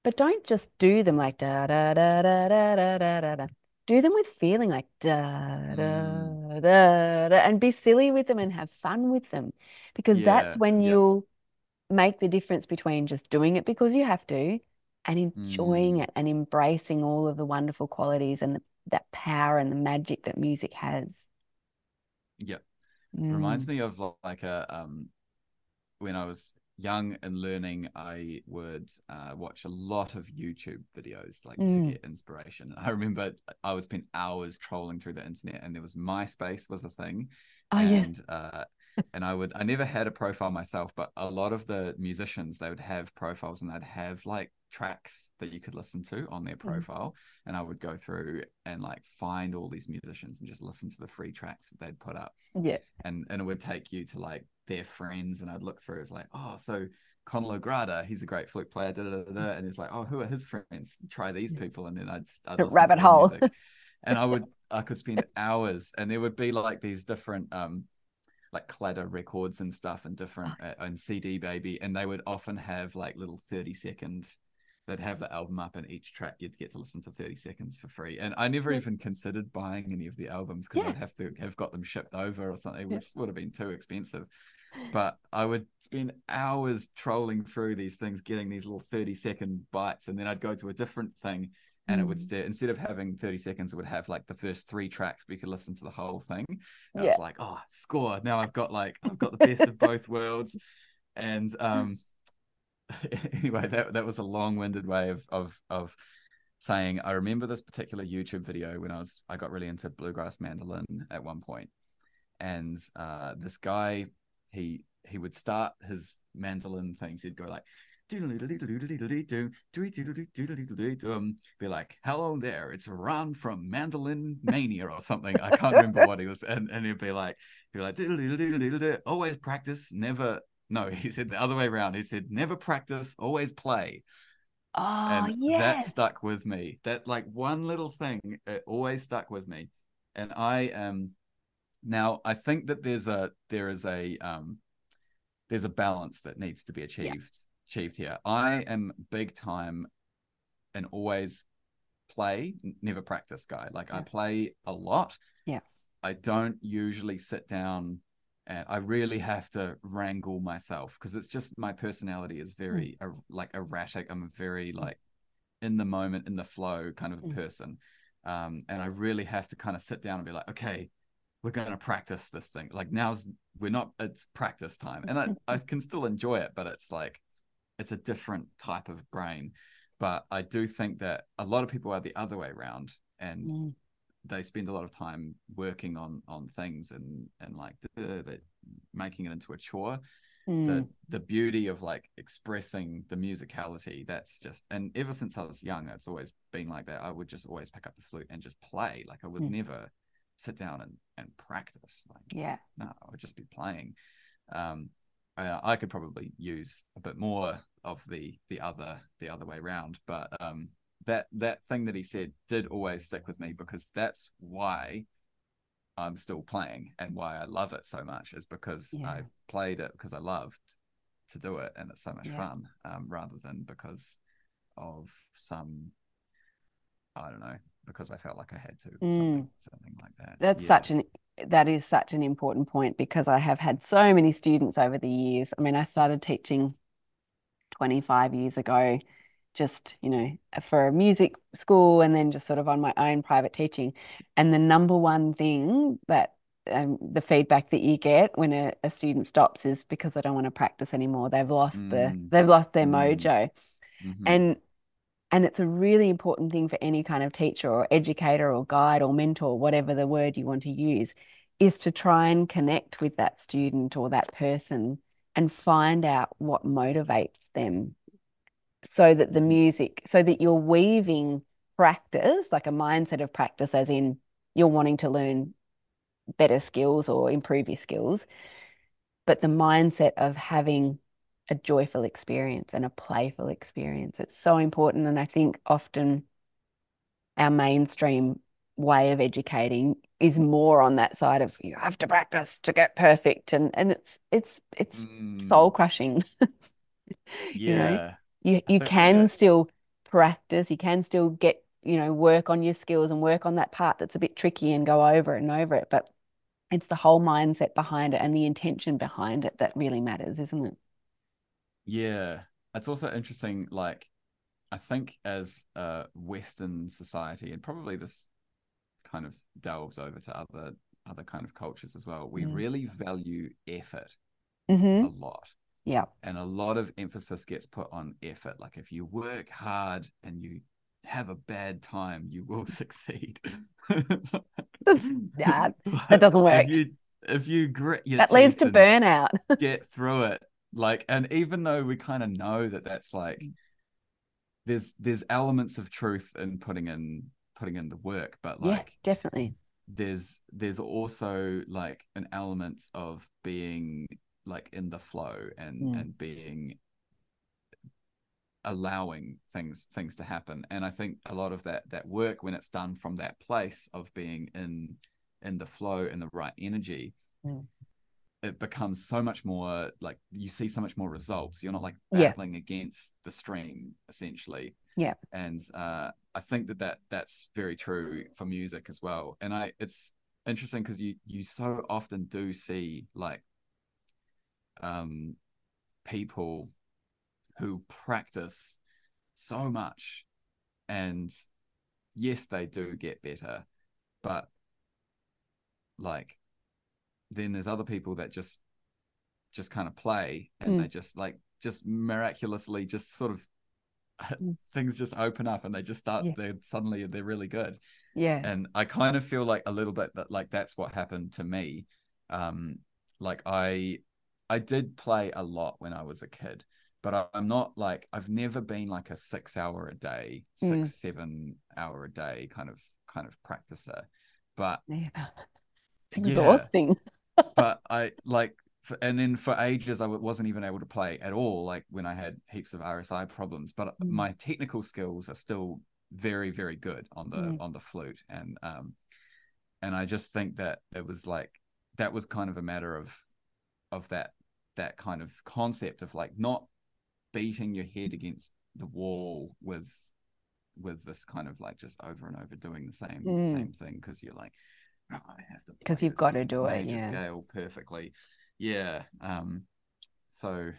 But don't just do them like da da da da da da da da da. Do them with feeling like da da Mm. da da and be silly with them and have fun with them. Because that's Yeah. when Yep. you'll make the difference between just doing it because you have to and Mm. enjoying it and embracing all of the wonderful qualities and the, that power and the magic that music has. Yep. Mm. Reminds me of like a um when I was young and learning, I would uh, watch a lot of YouTube videos like Mm. to get inspiration. I remember I would spend hours trolling through the internet, and there was MySpace was a thing, Oh, yes. uh, and I would I never had a profile myself, but a lot of the musicians they would have profiles, and they'd have like tracks that you could listen to on their Mm. profile, and I would go through and like find all these musicians and just listen to the free tracks that they'd put up Yeah. and and it would take you to like their friends and I'd look through it's like oh so Conal Ó Gráda he's a great flute player da, da, da, da. and it's like oh who are his friends try these Yeah. people and then I'd, I'd The listen to rabbit hole. and I would I could spend hours and there would be like these different um like Claddagh records and stuff and different uh, and CD baby and they would often have like little 30 second they'd have the album up and each track you'd get to listen to 30 seconds for free and i never Yeah. even considered buying any of the albums because Yeah. i'd have to have got them shipped over or something Yeah. which would have been too expensive but i would spend hours trolling through these things getting these little 30 second bites and then i'd go to a different thing and it would Mm. st- instead of having 30 seconds it would have like the first three tracks we could listen to the whole thing. And i was like oh score. Now i've got like i've got the best of both worlds. And um anyway that that was a long-winded way of of of saying i remember this particular youtube video when i was i got really into bluegrass mandolin at one point and uh this guy he he would start his mandolin things he'd go like um, be like, hello there, it's Ron from Mandolin Mania or something. I can't remember what he was, and, and he'd be like, he'd be like, always practice, never. No, he said the other way around. He said, never practice, always play. Oh, And that stuck with me. That like one little thing, it always stuck with me. And I am now I think that there's a there is a um there's a balance that needs to be achieved achieved here. I am big time and always play, never practice guy. Like I play a lot. Yeah. I don't usually sit down and I really have to wrangle myself because it's just my personality is very er- like erratic. I'm a very like in the moment, in the flow kind of Mm. person. Um, and I really have to kind of sit down and be like, okay, we're going to practice this thing. Like now's we're not it's practice time, and I I can still enjoy it, but it's like it's a different type of brain. But I do think that a lot of people are the other way around, and Mm. they spend a lot of time working on on things and and like the, the, making it into a chore Mm. the the beauty of like expressing the musicality that's just and ever since i was young it's always been like that i would just always pick up the flute and just play like i would Mm. never sit down and and practice like Yeah. no i would just be playing um I, I could probably use a bit more of the the other the other way around but um that that thing that he said did always stick with me because that's why i'm still playing and why i love it so much is because Yeah. i played it because i loved to do it and it's so much Yeah. fun um rather than because of some i don't know because I felt like I had to, Mm. something, something like that. That's Yeah. such an that is such an important point because I have had so many students over the years. I mean, I started teaching 25 years ago, just, you know, for a music school and then just sort of on my own private teaching. And the number one thing that um, the feedback that you get when a, a student stops is because they don't want to practice anymore. They've lost the Mm. they've lost their Mm. mojo. Mhm. And and it's a really important thing for any kind of teacher or educator or guide or mentor, whatever the word you want to use, is to try and connect with that student or that person and find out what motivates them so that the Mhm. music, so that you're weaving practice, like a mindset of practice, as in you're wanting to learn better skills or improve your skills, but the mindset of having a joyful experience and a playful experience. It's so important. And I think often our mainstream way of educating is more on that side of you have to practice to get perfect and and it's it's it's soul Mm. crushing. You know, Yeah. you you can that still practice, you can still get, you know, work on your skills and work on that part that's a bit tricky and go over and over it, but it's the whole mindset behind it and the intention behind it that really matters, isn't it? Yeah, it's also interesting. Like, I think as a Western society, and probably this kind of delves over to other other kind of cultures as well, we Mm. really value effort Mm-hmm. a lot, Yeah. and a lot of emphasis gets put on effort. Like, if you work hard and you have a bad time, you will succeed. That's that But doesn't work. if you if you grit That leads to burnout. get through it like and even though we kind of know that that's like there's there's elements of truth in putting in putting in the work but Yeah, like definitely. there's there's also like an element of being like in the flow and Mm. and being allowing things things to happen and i think a lot of that that work when it's done from that place of being in in the flow and the right energy Mm. It becomes so much more like you see so much more results you're not like Yeah. battling against the stream essentially Yeah. and uh i think that that that's very true for music as well and i it's interesting because you you so often do see like um people who practice so much and yes they do get better but like then there's other people that just just kind of play and Mm. they just like just miraculously just sort of Mm. things just open up and they just start Yeah. they suddenly they're really good Yeah. and i kind of feel like a little bit that like that's what happened to me um like i i did play a lot when i was a kid but I, i'm not like i've never been like a six hour a day six Mm. seven hour a day kind of kind of practicer but Yeah. It's exhausting. But I like, for, and then for ages I wasn't even able to play at all. Like when I had heaps of RSI problems, but Mm. my technical skills are still very, very good on the Mm. on the flute, and um, and I just think that it was like that was kind of a matter of of that that kind of concept of like not beating your head against the wall with with this kind of like just over and over doing the same Mm. same thing because you're like "Oh, I have to 'Cause play you've got to do it, yeah. scale perfectly yeah um so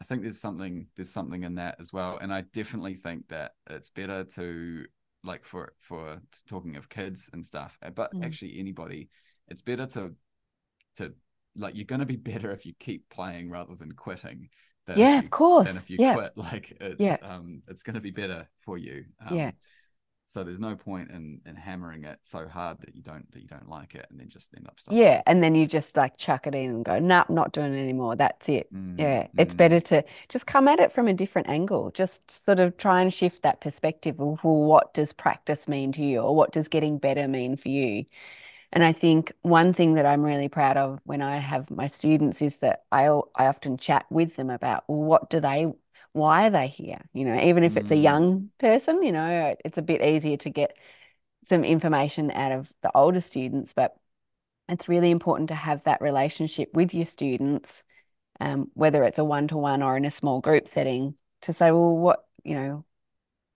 I think there's something there's something in that as well and I definitely think that it's better to like for for talking of kids and stuff uh, but Mm. actually anybody it's better to to like you're going to be better if you keep playing rather than quitting than Yeah, if of course. And if you Yeah. quit like it's Yeah. um it's going to be better for you um, Yeah. So there's no point in in hammering it so hard that you don't that you don't like it and then just end up stopping Yeah. And then you just like chuck it in and go, nah, not doing it anymore. That's it. Mm, Yeah. It's mm. better to just come at it from a different angle. Just sort of try and shift that perspective of, well, what does practice mean to you or what does getting better mean for you? And I think one thing that I'm really proud of when I have my students is that I I often chat with them about, well, what do they, why are they here? You know, even if it's a Mm. young person, you know, it's a bit easier to get some information out of the older students, but it's really important to have that relationship with your students, um, whether it's a one-to-one or in a small group setting, to say, well, what, you know,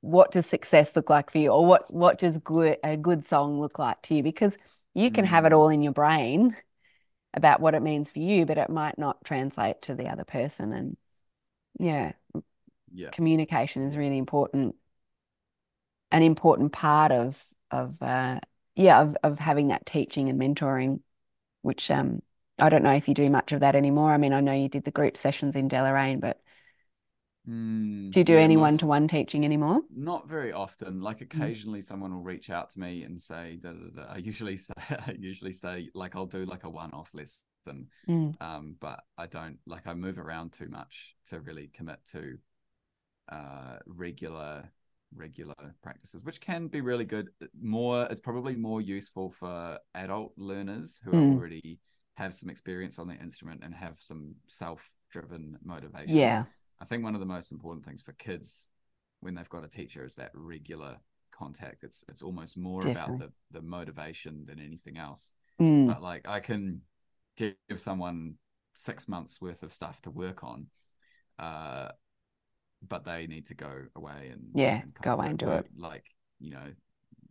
what does success look like for you or what what does good a good song look like to you because you can have it mm. all in your brain about what it means for you but it might not translate to the other person and yeah yeah communication is really important an important part of of uh, yeah of, of having that teaching and mentoring which um I don't know if you do much of that anymore. I mean, I know you did the group sessions in Deloraine, but mm, do you do yeah, any one to one teaching anymore? Not very often. Like mm. occasionally, mm. someone will reach out to me and say, da, da, da. I usually say, I usually say, like I'll do like a one off lesson, mm. um, but I don't like I move around too much to really commit to uh, regular regular practices, which can be really good. More, it's probably more useful for adult learners who mm. already have some experience on the instrument and have some self-driven motivation. Yeah. I think one of the most important things for kids when they've got a teacher is that regular contact. It's it's almost more Definitely. about the the motivation than anything else. Mm. But like I can give someone six months worth of stuff to work on, uh, but they need to go away and yeah, and go away and do work, it. Like you know,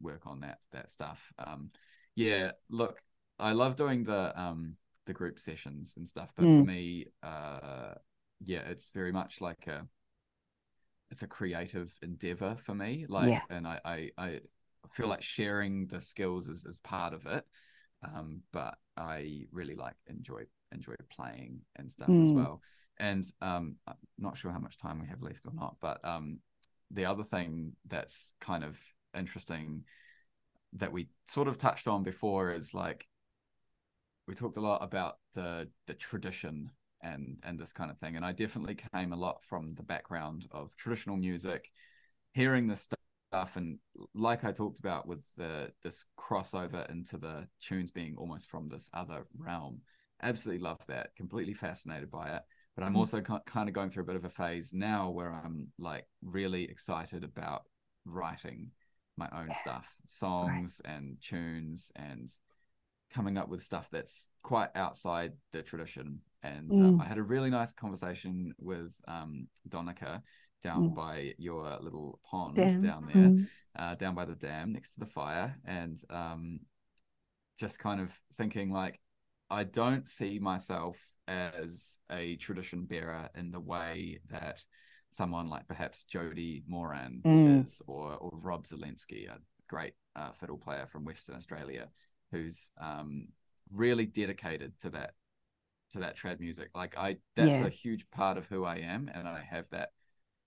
work on that that stuff. Um, yeah, look, I love doing the um the group sessions and stuff, but mm. for me, uh, yeah, it's very much like a it's a creative endeavor for me. Like, yeah. and I, I I feel like sharing the skills is, is part of it. Um, but I really like enjoy enjoy playing and stuff mm. as well. And um, I'm not sure how much time we have left or not, but um, the other thing that's kind of interesting that we sort of touched on before is like we talked a lot about the the tradition and and this kind of thing and i definitely came a lot from the background of traditional music hearing this stuff and like i talked about with the this crossover into the tunes being almost from this other realm absolutely love that completely fascinated by it but i'm mm. also kind of going through a bit of a phase now where i'm like really excited about writing my own stuff songs right. and tunes and coming up with stuff that's quite outside the tradition. And uh, mm. uh, I had a really nice conversation with um, Donica down mm. by your little pond dam. down there, mm. uh, down by the dam next to the fire, and um, just kind of thinking like, I don't see myself as a tradition bearer in the way that someone like perhaps Jody Moran mm. is, or or Rob Zelensky, a great uh, fiddle player from Western Australia who's um, really dedicated to that to that trad music. Like I, that's yeah. a huge part of who I am, and I have that.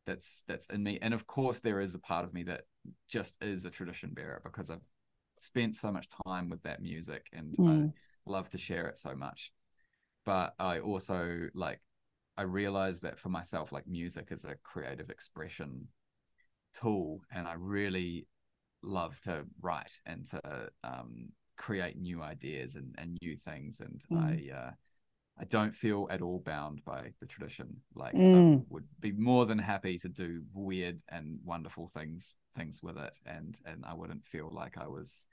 That's that's in me, and of course there is a part of me that just is a tradition bearer because I've spent so much time with that music, and mm. I love to share it so much. But I also like I realize that for myself, like music is a creative expression tool, and I really love to write and to um, create new ideas and, and new things and mm. i uh, i don't feel at all bound by the tradition like mm. i would be more than happy to do weird and wonderful things things with it and and i wouldn't feel like i was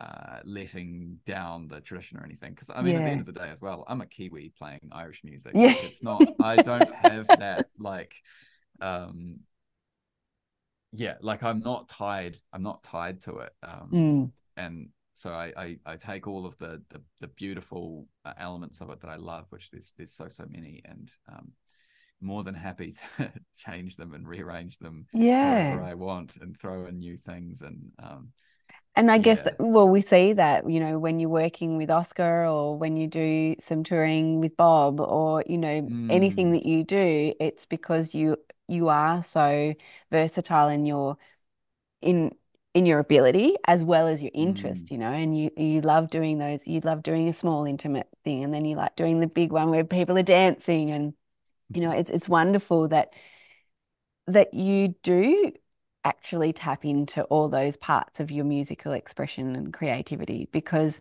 uh, letting down the tradition or anything because I mean yeah. at the end of the day as well I'm a Kiwi playing Irish music yeah. it's not I don't have that like um yeah like I'm not tied I'm not tied to it um mm. and so I, I, I take all of the the, the beautiful uh, elements of it that I love, which there's there's so so many, and um, more than happy to change them and rearrange them yeah I want and throw in new things and um, and I yeah. guess that, well we see that you know when you're working with Oscar or when you do some touring with Bob or you know mm. anything that you do it's because you you are so versatile in your in in your ability as well as your interest mm. you know and you you love doing those you love doing a small intimate thing and then you like doing the big one where people are dancing and you know it's it's wonderful that that you do actually tap into all those parts of your musical expression and creativity because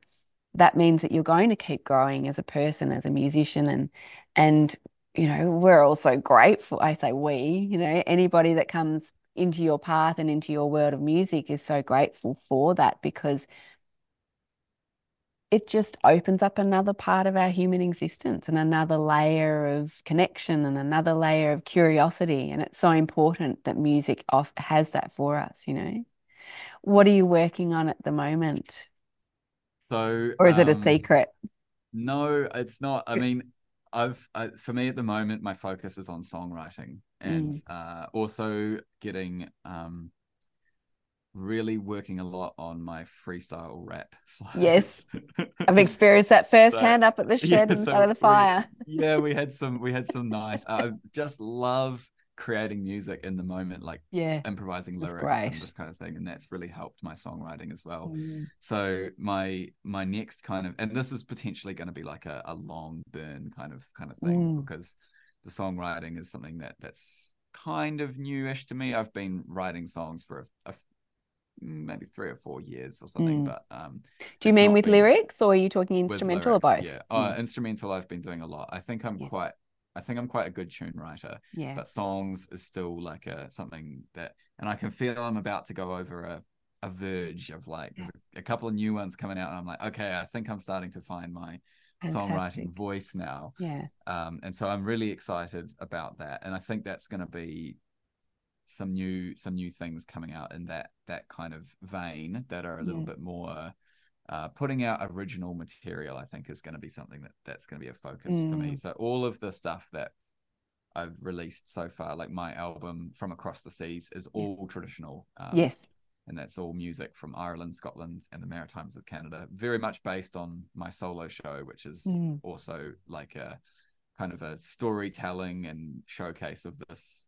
that means that you're going to keep growing as a person as a musician and and you know we're also grateful i say we you know anybody that comes into your path and into your world of music is so grateful for that because it just opens up another part of our human existence and another layer of connection and another layer of curiosity. And it's so important that music off has that for us, you know. What are you working on at the moment? So, Or is it a um, secret? no, it's not. I mean, I've I, for me at the moment, my focus is on songwriting and Mm. uh, also getting um, really working a lot on my freestyle rap Yes. I've experienced that firsthand up at the yeah, shed in so front of the we- fire. yeah, we had some we had some nice. I just love creating music in the moment, like Yeah. improvising lyrics and this kind of thing, and that's really helped my songwriting as well. Mm. So my my next kind of and this is potentially going to be like a, a long burn kind of kind of thing Mm. because the songwriting is something that that's kind of newish to me. I've been writing songs for a, a maybe three or four years or something, Mm. but um Do you mean with been- lyrics or are you talking instrumental or both? Yeah, uh, Mm. instrumental. I've been doing a lot. I think I'm Yeah. quite. I think I'm quite a good tune writer, Yeah. but songs is still like a something that, and I can feel I'm about to go over a a verge of like a, a couple of new ones coming out, and I'm like, okay, I think I'm starting to find my songwriting Fantastic. voice now. Yeah. Um, and so I'm really excited about that, and I think that's going to be some new some new things coming out in that that kind of vein that are a little Yeah. bit more uh, putting out original material. I think is going to be something that that's going to be a focus for me. Mm. So all of the stuff that I've released so far, like my album from across the seas, is Yeah. all traditional. Um, Yes. And that's all music from Ireland, Scotland, and the Maritimes of Canada. Very much based on my solo show, which is Mm. also like a kind of a storytelling and showcase of this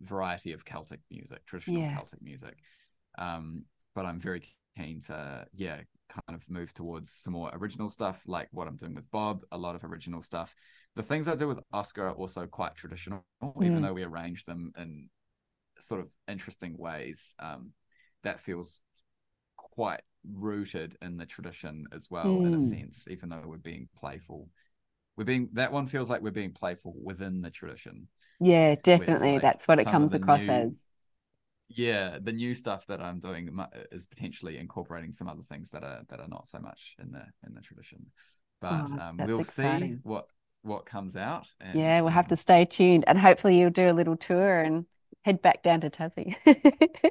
variety of Celtic music, traditional Yeah. Celtic music. Um, but I'm very keen to, yeah, kind of move towards some more original stuff, like what I'm doing with Bob. A lot of original stuff. The things I do with Oscar are also quite traditional, even Mm. though we arrange them in sort of interesting ways. Um, that feels quite rooted in the tradition as well, in a Mm. sense, even though we're being playful. We're being that one feels like we're being playful within the tradition. Yeah, definitely. like, That's what it comes across new- as. Yeah, the new stuff that I'm doing is potentially incorporating some other things that are that are not so much in the in the tradition. But Oh, um, we'll see what what comes out. And, Yeah, we'll have um, to stay tuned and hopefully you'll do a little tour and head back down to Tassie.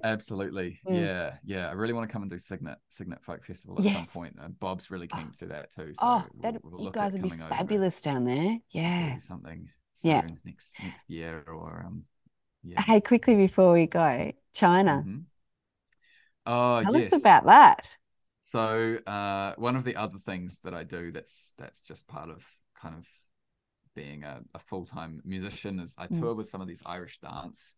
Absolutely. Mm. Yeah. Yeah. I really want to come and do Cygnet Cygnet Folk Festival at some point. And Bob's really keen to do that too. So Oh, we'll, that we'll you guys would be coming over and fabulous down there. Yeah. something Yeah. next next year or um yeah. Hey, quickly before we go, China. Mhm. Oh Tell yes. us about that. So uh, one of the other things that I do that's that's just part of kind of being a, a full time musician is I Mm. tour with some of these Irish dance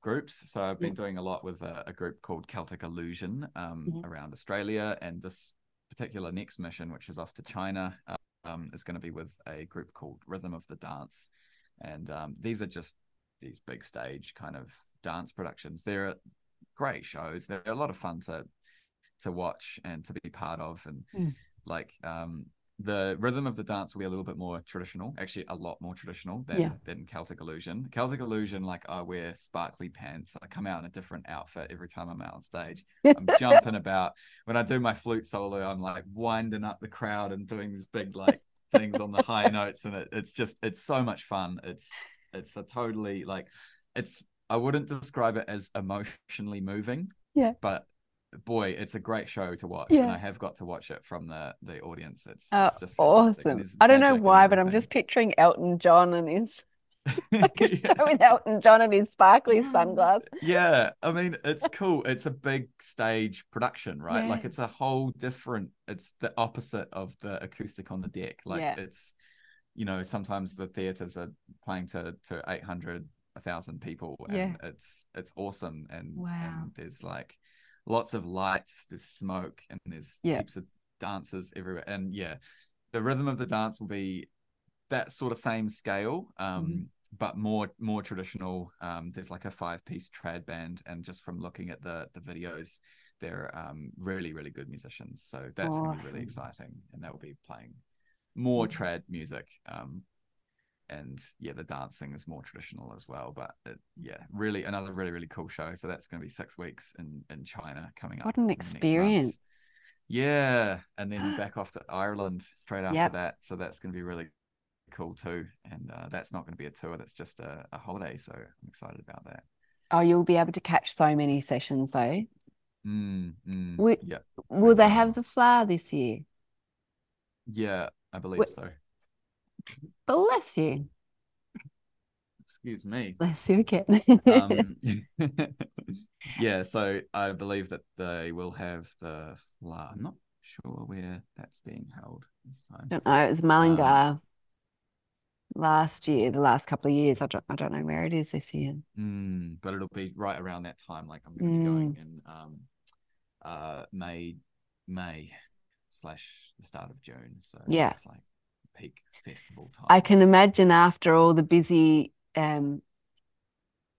groups. So I've been doing a lot with a, a group called Celtic Illusion um, Mhm. around Australia, and this particular next mission, which is off to China, um, is going to be with a group called Rhythm of the Dance, and um, these are just these big stage kind of dance productions. They're great shows. They're a lot of fun to to watch and to be part of and Mm. like um the rhythm of the dance will be a little bit more traditional actually a lot more traditional than Yeah. than celtic illusion. Celtic illusion like i wear sparkly pants. I come out in a different outfit every time i'm out on stage. I'm jumping about. When i do my flute solo i'm like winding up the crowd and doing these big like things on the high notes and it, it's just it's so much fun. It's it's a totally like it's i wouldn't describe it as emotionally moving Yeah. but boy it's a great show to watch and i have got to watch it from the the audience it's, Oh, it's just awesome. I don't know why, but I'm just picturing Elton John and his like a yeah. show with Elton John and his sparkly sunglasses. yeah i mean it's cool it's a big stage production right like it's a whole different it's the opposite of the acoustic on the deck like Yeah. it's you know sometimes the theaters are playing to to 800 a 1000 people and Yeah. it's it's awesome and Wow. and there's like lots of lights there's smoke and there's Yeah. heaps of dancers everywhere and yeah the rhythm of the dance will be that sort of same scale um Mhm. but more more traditional um there's like a five piece trad band and just from looking at the the videos they're um really really good musicians so that's gonna be really exciting and they'll be playing more Mhm. trad music um and yeah the dancing is more traditional as well but it, yeah really another really really cool show so that's going to be six weeks in in china coming up What an in the next month. experience. Yeah, and then back off to Ireland straight after Yep. that. So that's going to be really cool too. And uh, that's not going to be a tour; that's just a, a holiday. So I'm excited about that. Oh, you'll be able to catch so many sessions though. Mm, mm, We- yeah, Will they have the Fleadh this year? yeah, I believe Wh- so. Bless you. Excuse me. Bless you again. um, yeah, so I believe that they will have the Fleadh. I'm not sure where that's being held this time. don't know. It was Mullingar last year, the last couple of years. I don't, I don't know where it is this year. Mm, but it'll be right around that time. Like I'm going to be going in um, uh, May, May slash the start of June. So Yeah. it's like peak festival time. I can imagine after all the busy, um,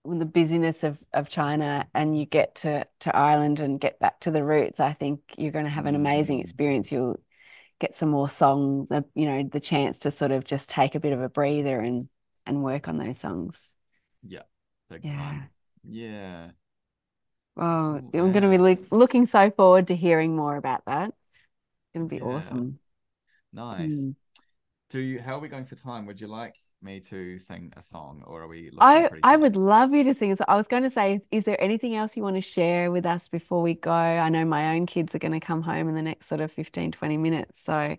when the busyness of, of China and you get to, to Ireland and get back to the roots, I think you're going to have an amazing Mm. experience. You'll get some more songs, uh, you know, the chance to sort of just take a bit of a breather and and work on those songs. Big Yeah. time. Yeah. Oh, Ooh, I'm going to be looking so forward to hearing more about that. It's going to be Yeah. awesome. Nice. Mm. Do you, how are we going for time? Would you like me to sing a song or are we I I would love you to sing. So I was going to say, is, is there anything else you want to share with us before we go? I know my own kids are going to come home in the next sort of 15, 20 minutes. So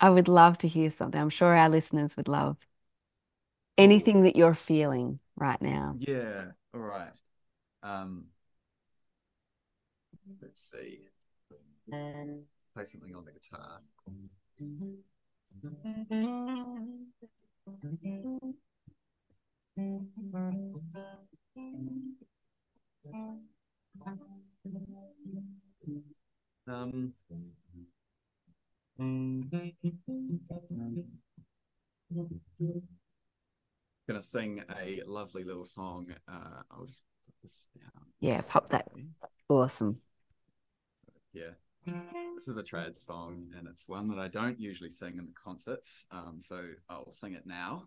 I would love to hear something. I'm sure our listeners would love anything that you're feeling right now. Yeah, all right. Um, let's see. Play something on the guitar. Um, gonna sing a lovely little song. Uh, I'll just put this down. Yeah, pop that. Awesome. Yeah. This is a trad song, and it's one that I don't usually sing in the concerts. Um, so I'll sing it now.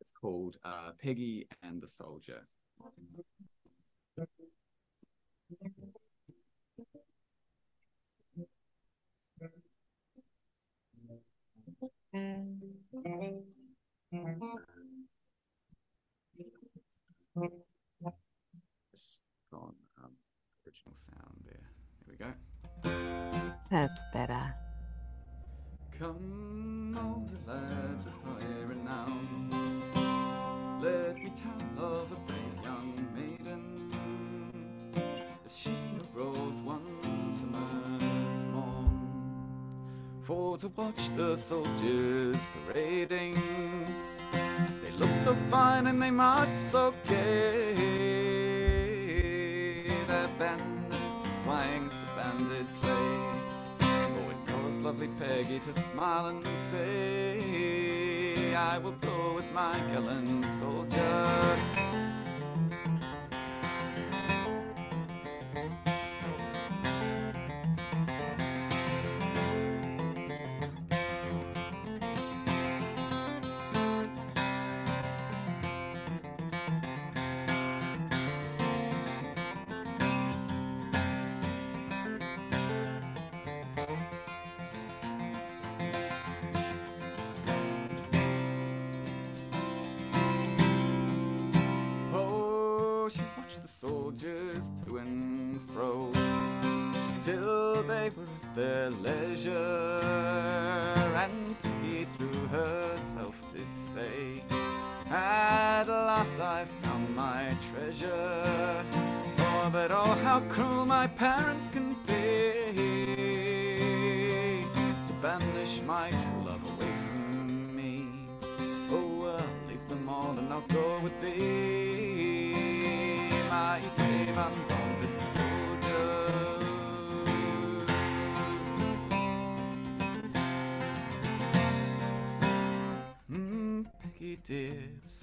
It's called uh, Peggy and the Soldier. It's gone um, original sound there. Here we go. That's better. Come, all the lads of high renown, let me tell of a brave young maiden, as she arose one summer's morn, for to watch the soldiers parading. Looked so fine and they marched so gay. Their bandits flying's the bandit play. Oh, it caused lovely Peggy to smile and say, I will go with my gallant soldier.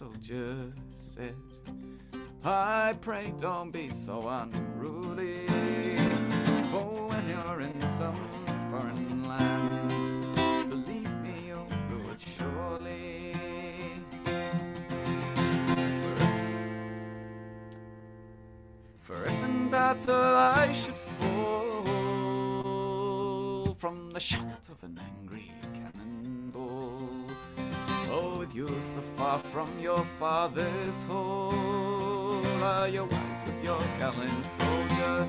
soldier said, I pray don't be so unruly. For when you're in some foreign land, believe me, you'll rule it surely. For if in battle I should fall from the shot of an angry cannon you so far from your father's hall, are you wise with your gallant soldier?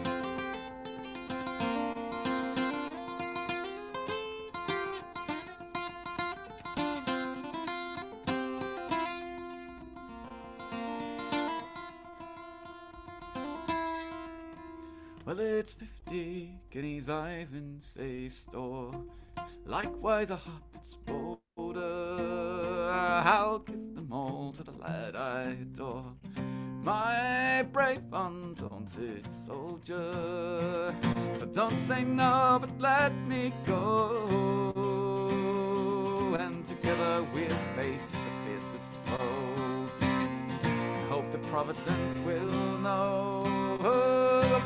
Well, it's fifty guineas I've in safe store. Likewise, a heart that's bolder. I'll give them all to the lad I adore. My brave, undaunted soldier. So don't say no, but let me go. And together we'll face the fiercest foe. Hope that Providence will know of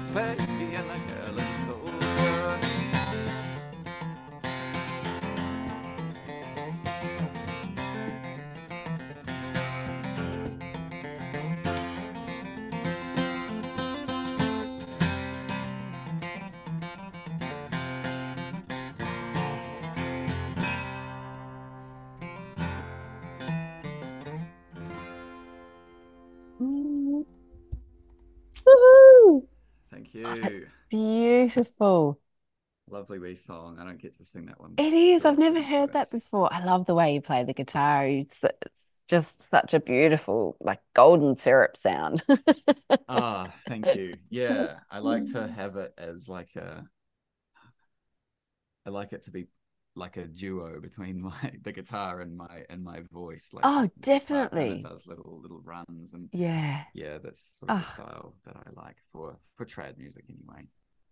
that's beautiful. Lovely wee song. I don't get to sing that one. It is. I've never heard that before. I love the way you play the guitar. It's, it's just such a beautiful, like golden syrup sound. Ah, thank you. Yeah, I like to have it as like a. I like it to be like a duo between my the guitar and my and my voice. Like Oh, the guitar kinda definitely. does little little runs and Yeah, yeah, that's sort of the Ah. style that I like for for trad music anyway.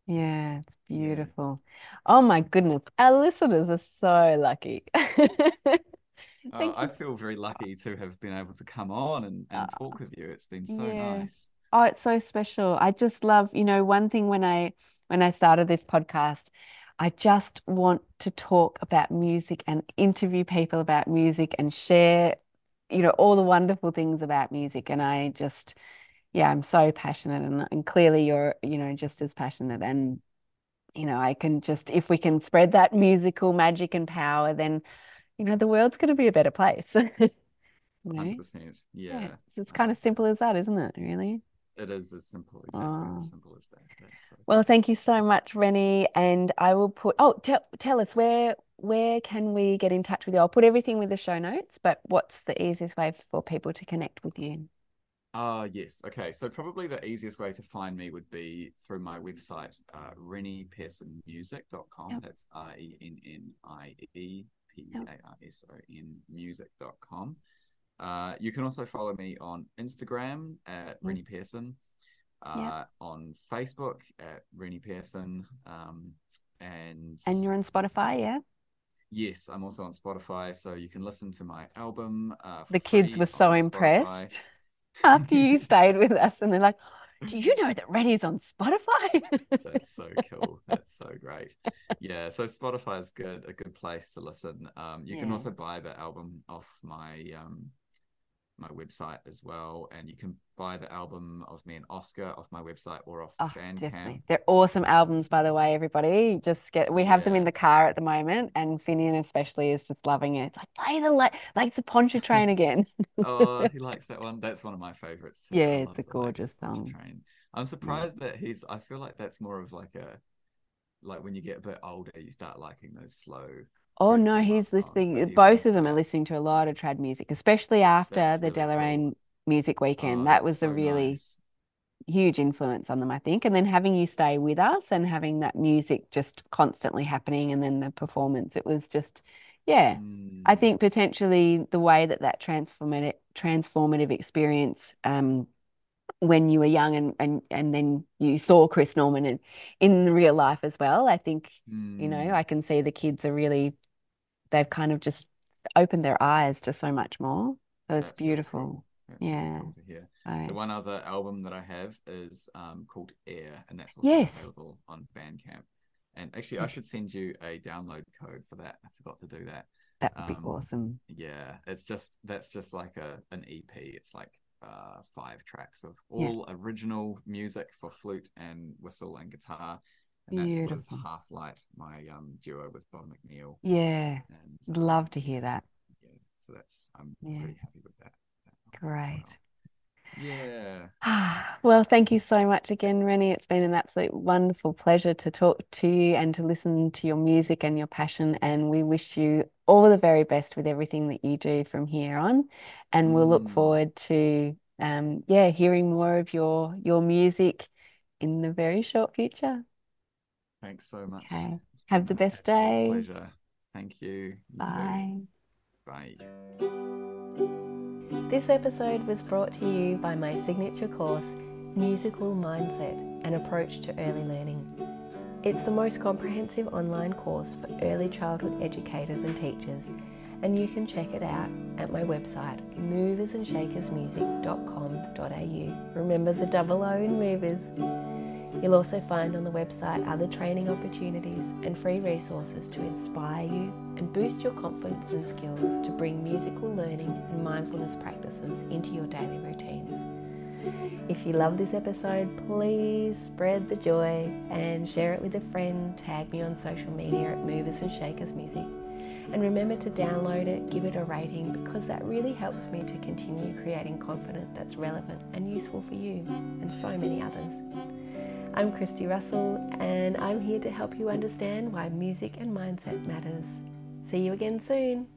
yeah, it's beautiful. Oh my goodness. Our listeners are so lucky. Oh, I feel very lucky to have been able to come on and, and Ah, talk with you. It's been so yeah. nice. Oh, it's so special. I just love, you know, one thing when I when I started this podcast, I just want to talk about music and interview people about music and share, you know, all the wonderful things about music. And I just, yeah, I'm so passionate and, and clearly you're, you know, just as passionate. And, you know, I can just, if we can spread that musical magic and power, then, you know, the world's going to be a better place. You know? 100%. Yeah, Yeah. it's, it's kind of simple as that, isn't it? Really? It is as simple, exactly Oh. as simple as that. So Well, thank you so much, Rennie. And I will put, oh, tell tell us where where can we get in touch with you? I'll put everything with the show notes, but what's the easiest way for people to connect with you? Ah, yes. Okay. So probably the easiest way to find me would be through my website, uh, renniepearsonmusic.com. Yep. That's R-E-N-N-I-E P-E-A-R-S-O-N music.com. Uh, you can also follow me on Instagram at. Rennie Pearson, uh, on Facebook at Rennie Pearson, um, and And you're on Spotify, yeah? yes, I'm also on Spotify, so you can listen to my album. Uh, The kids were so Spotify. impressed after you stayed with us, and they're like, "Do you know that Rennie's on Spotify?" That's so cool. That's so great. Yeah, so Spotify is good, a good place to listen. Um, you can also buy the album off my um my website as well, and you can buy the album of me and Oscar off my website or off Oh, Bandcamp. definitely. They're awesome albums, by the way, everybody. Just get, we have them in the car at the moment, and Finian especially is just loving it. It's like, play the like, like it's a Poncha Train again. Oh, he likes that one. That's one of my favorites too. Yeah, I it's a gorgeous song. Train. I'm surprised that he's. I feel like that's more of like a, like when you get a bit older, you start liking those slow. Oh no, he's listening. Both into of them are listening to a lot of trad music, especially after That's the really cool. Deloraine Music Weekend. Oh, That was a really nice. huge influence on them, I think. And then having you stay with us and having that music just constantly happening, and then the performance, it was just, yeah. I Mm, think potentially the way that that transformative transformative experience um, when you were young and, and and then you saw Chris Norman in, in real life as well. I think, you know, mm, I can see the kids are really, they've kind of just opened their eyes to so much more. So it's that's beautiful. cool. That's really Yeah. cool to hear. So, The one other album that I have is um called Air, and that's also yes. available on Bandcamp. And actually, I should send you a download code for that. I forgot to do that. that would be Um, awesome. Yeah, it's just that's just like a an EP. It's like uh, five tracks of all yeah. original music for flute and whistle and guitar. And that's Beautiful. with Half Light, my um, duo with Bob McNeil. Yeah. And, um, Love to hear that. Yeah. So that's, I'm yeah. pretty happy with that. that Great. Yeah. well, thank you so much again, Rennie. It's been an absolute wonderful pleasure to talk to you and to listen to your music and your passion. And we wish you all the very best with everything that you do from here on. And we'll look mm. forward to, um, yeah, hearing more of your your music in the very short future. Thanks so much. Okay. Have the uh, best day. Pleasure. Thank you. you Bye. Too. Bye. This episode was brought to you by my signature course, Musical Mindset An Approach to Early Learning. It's the most comprehensive online course for early childhood educators and teachers, and you can check it out at my website, mooversandshakersmusic.com.au. Remember the double O in movers. You'll also find on the website other training opportunities and free resources to inspire you and boost your confidence and skills to bring musical learning and mindfulness practices into your daily routines. If you love this episode, please spread the joy and share it with a friend. Tag me on social media at Movers and Shakers Music. And remember to download it, give it a rating, because that really helps me to continue creating content that's relevant and useful for you and so many others. I'm Christy Russell, and I'm here to help you understand why music and mindset matters. See you again soon.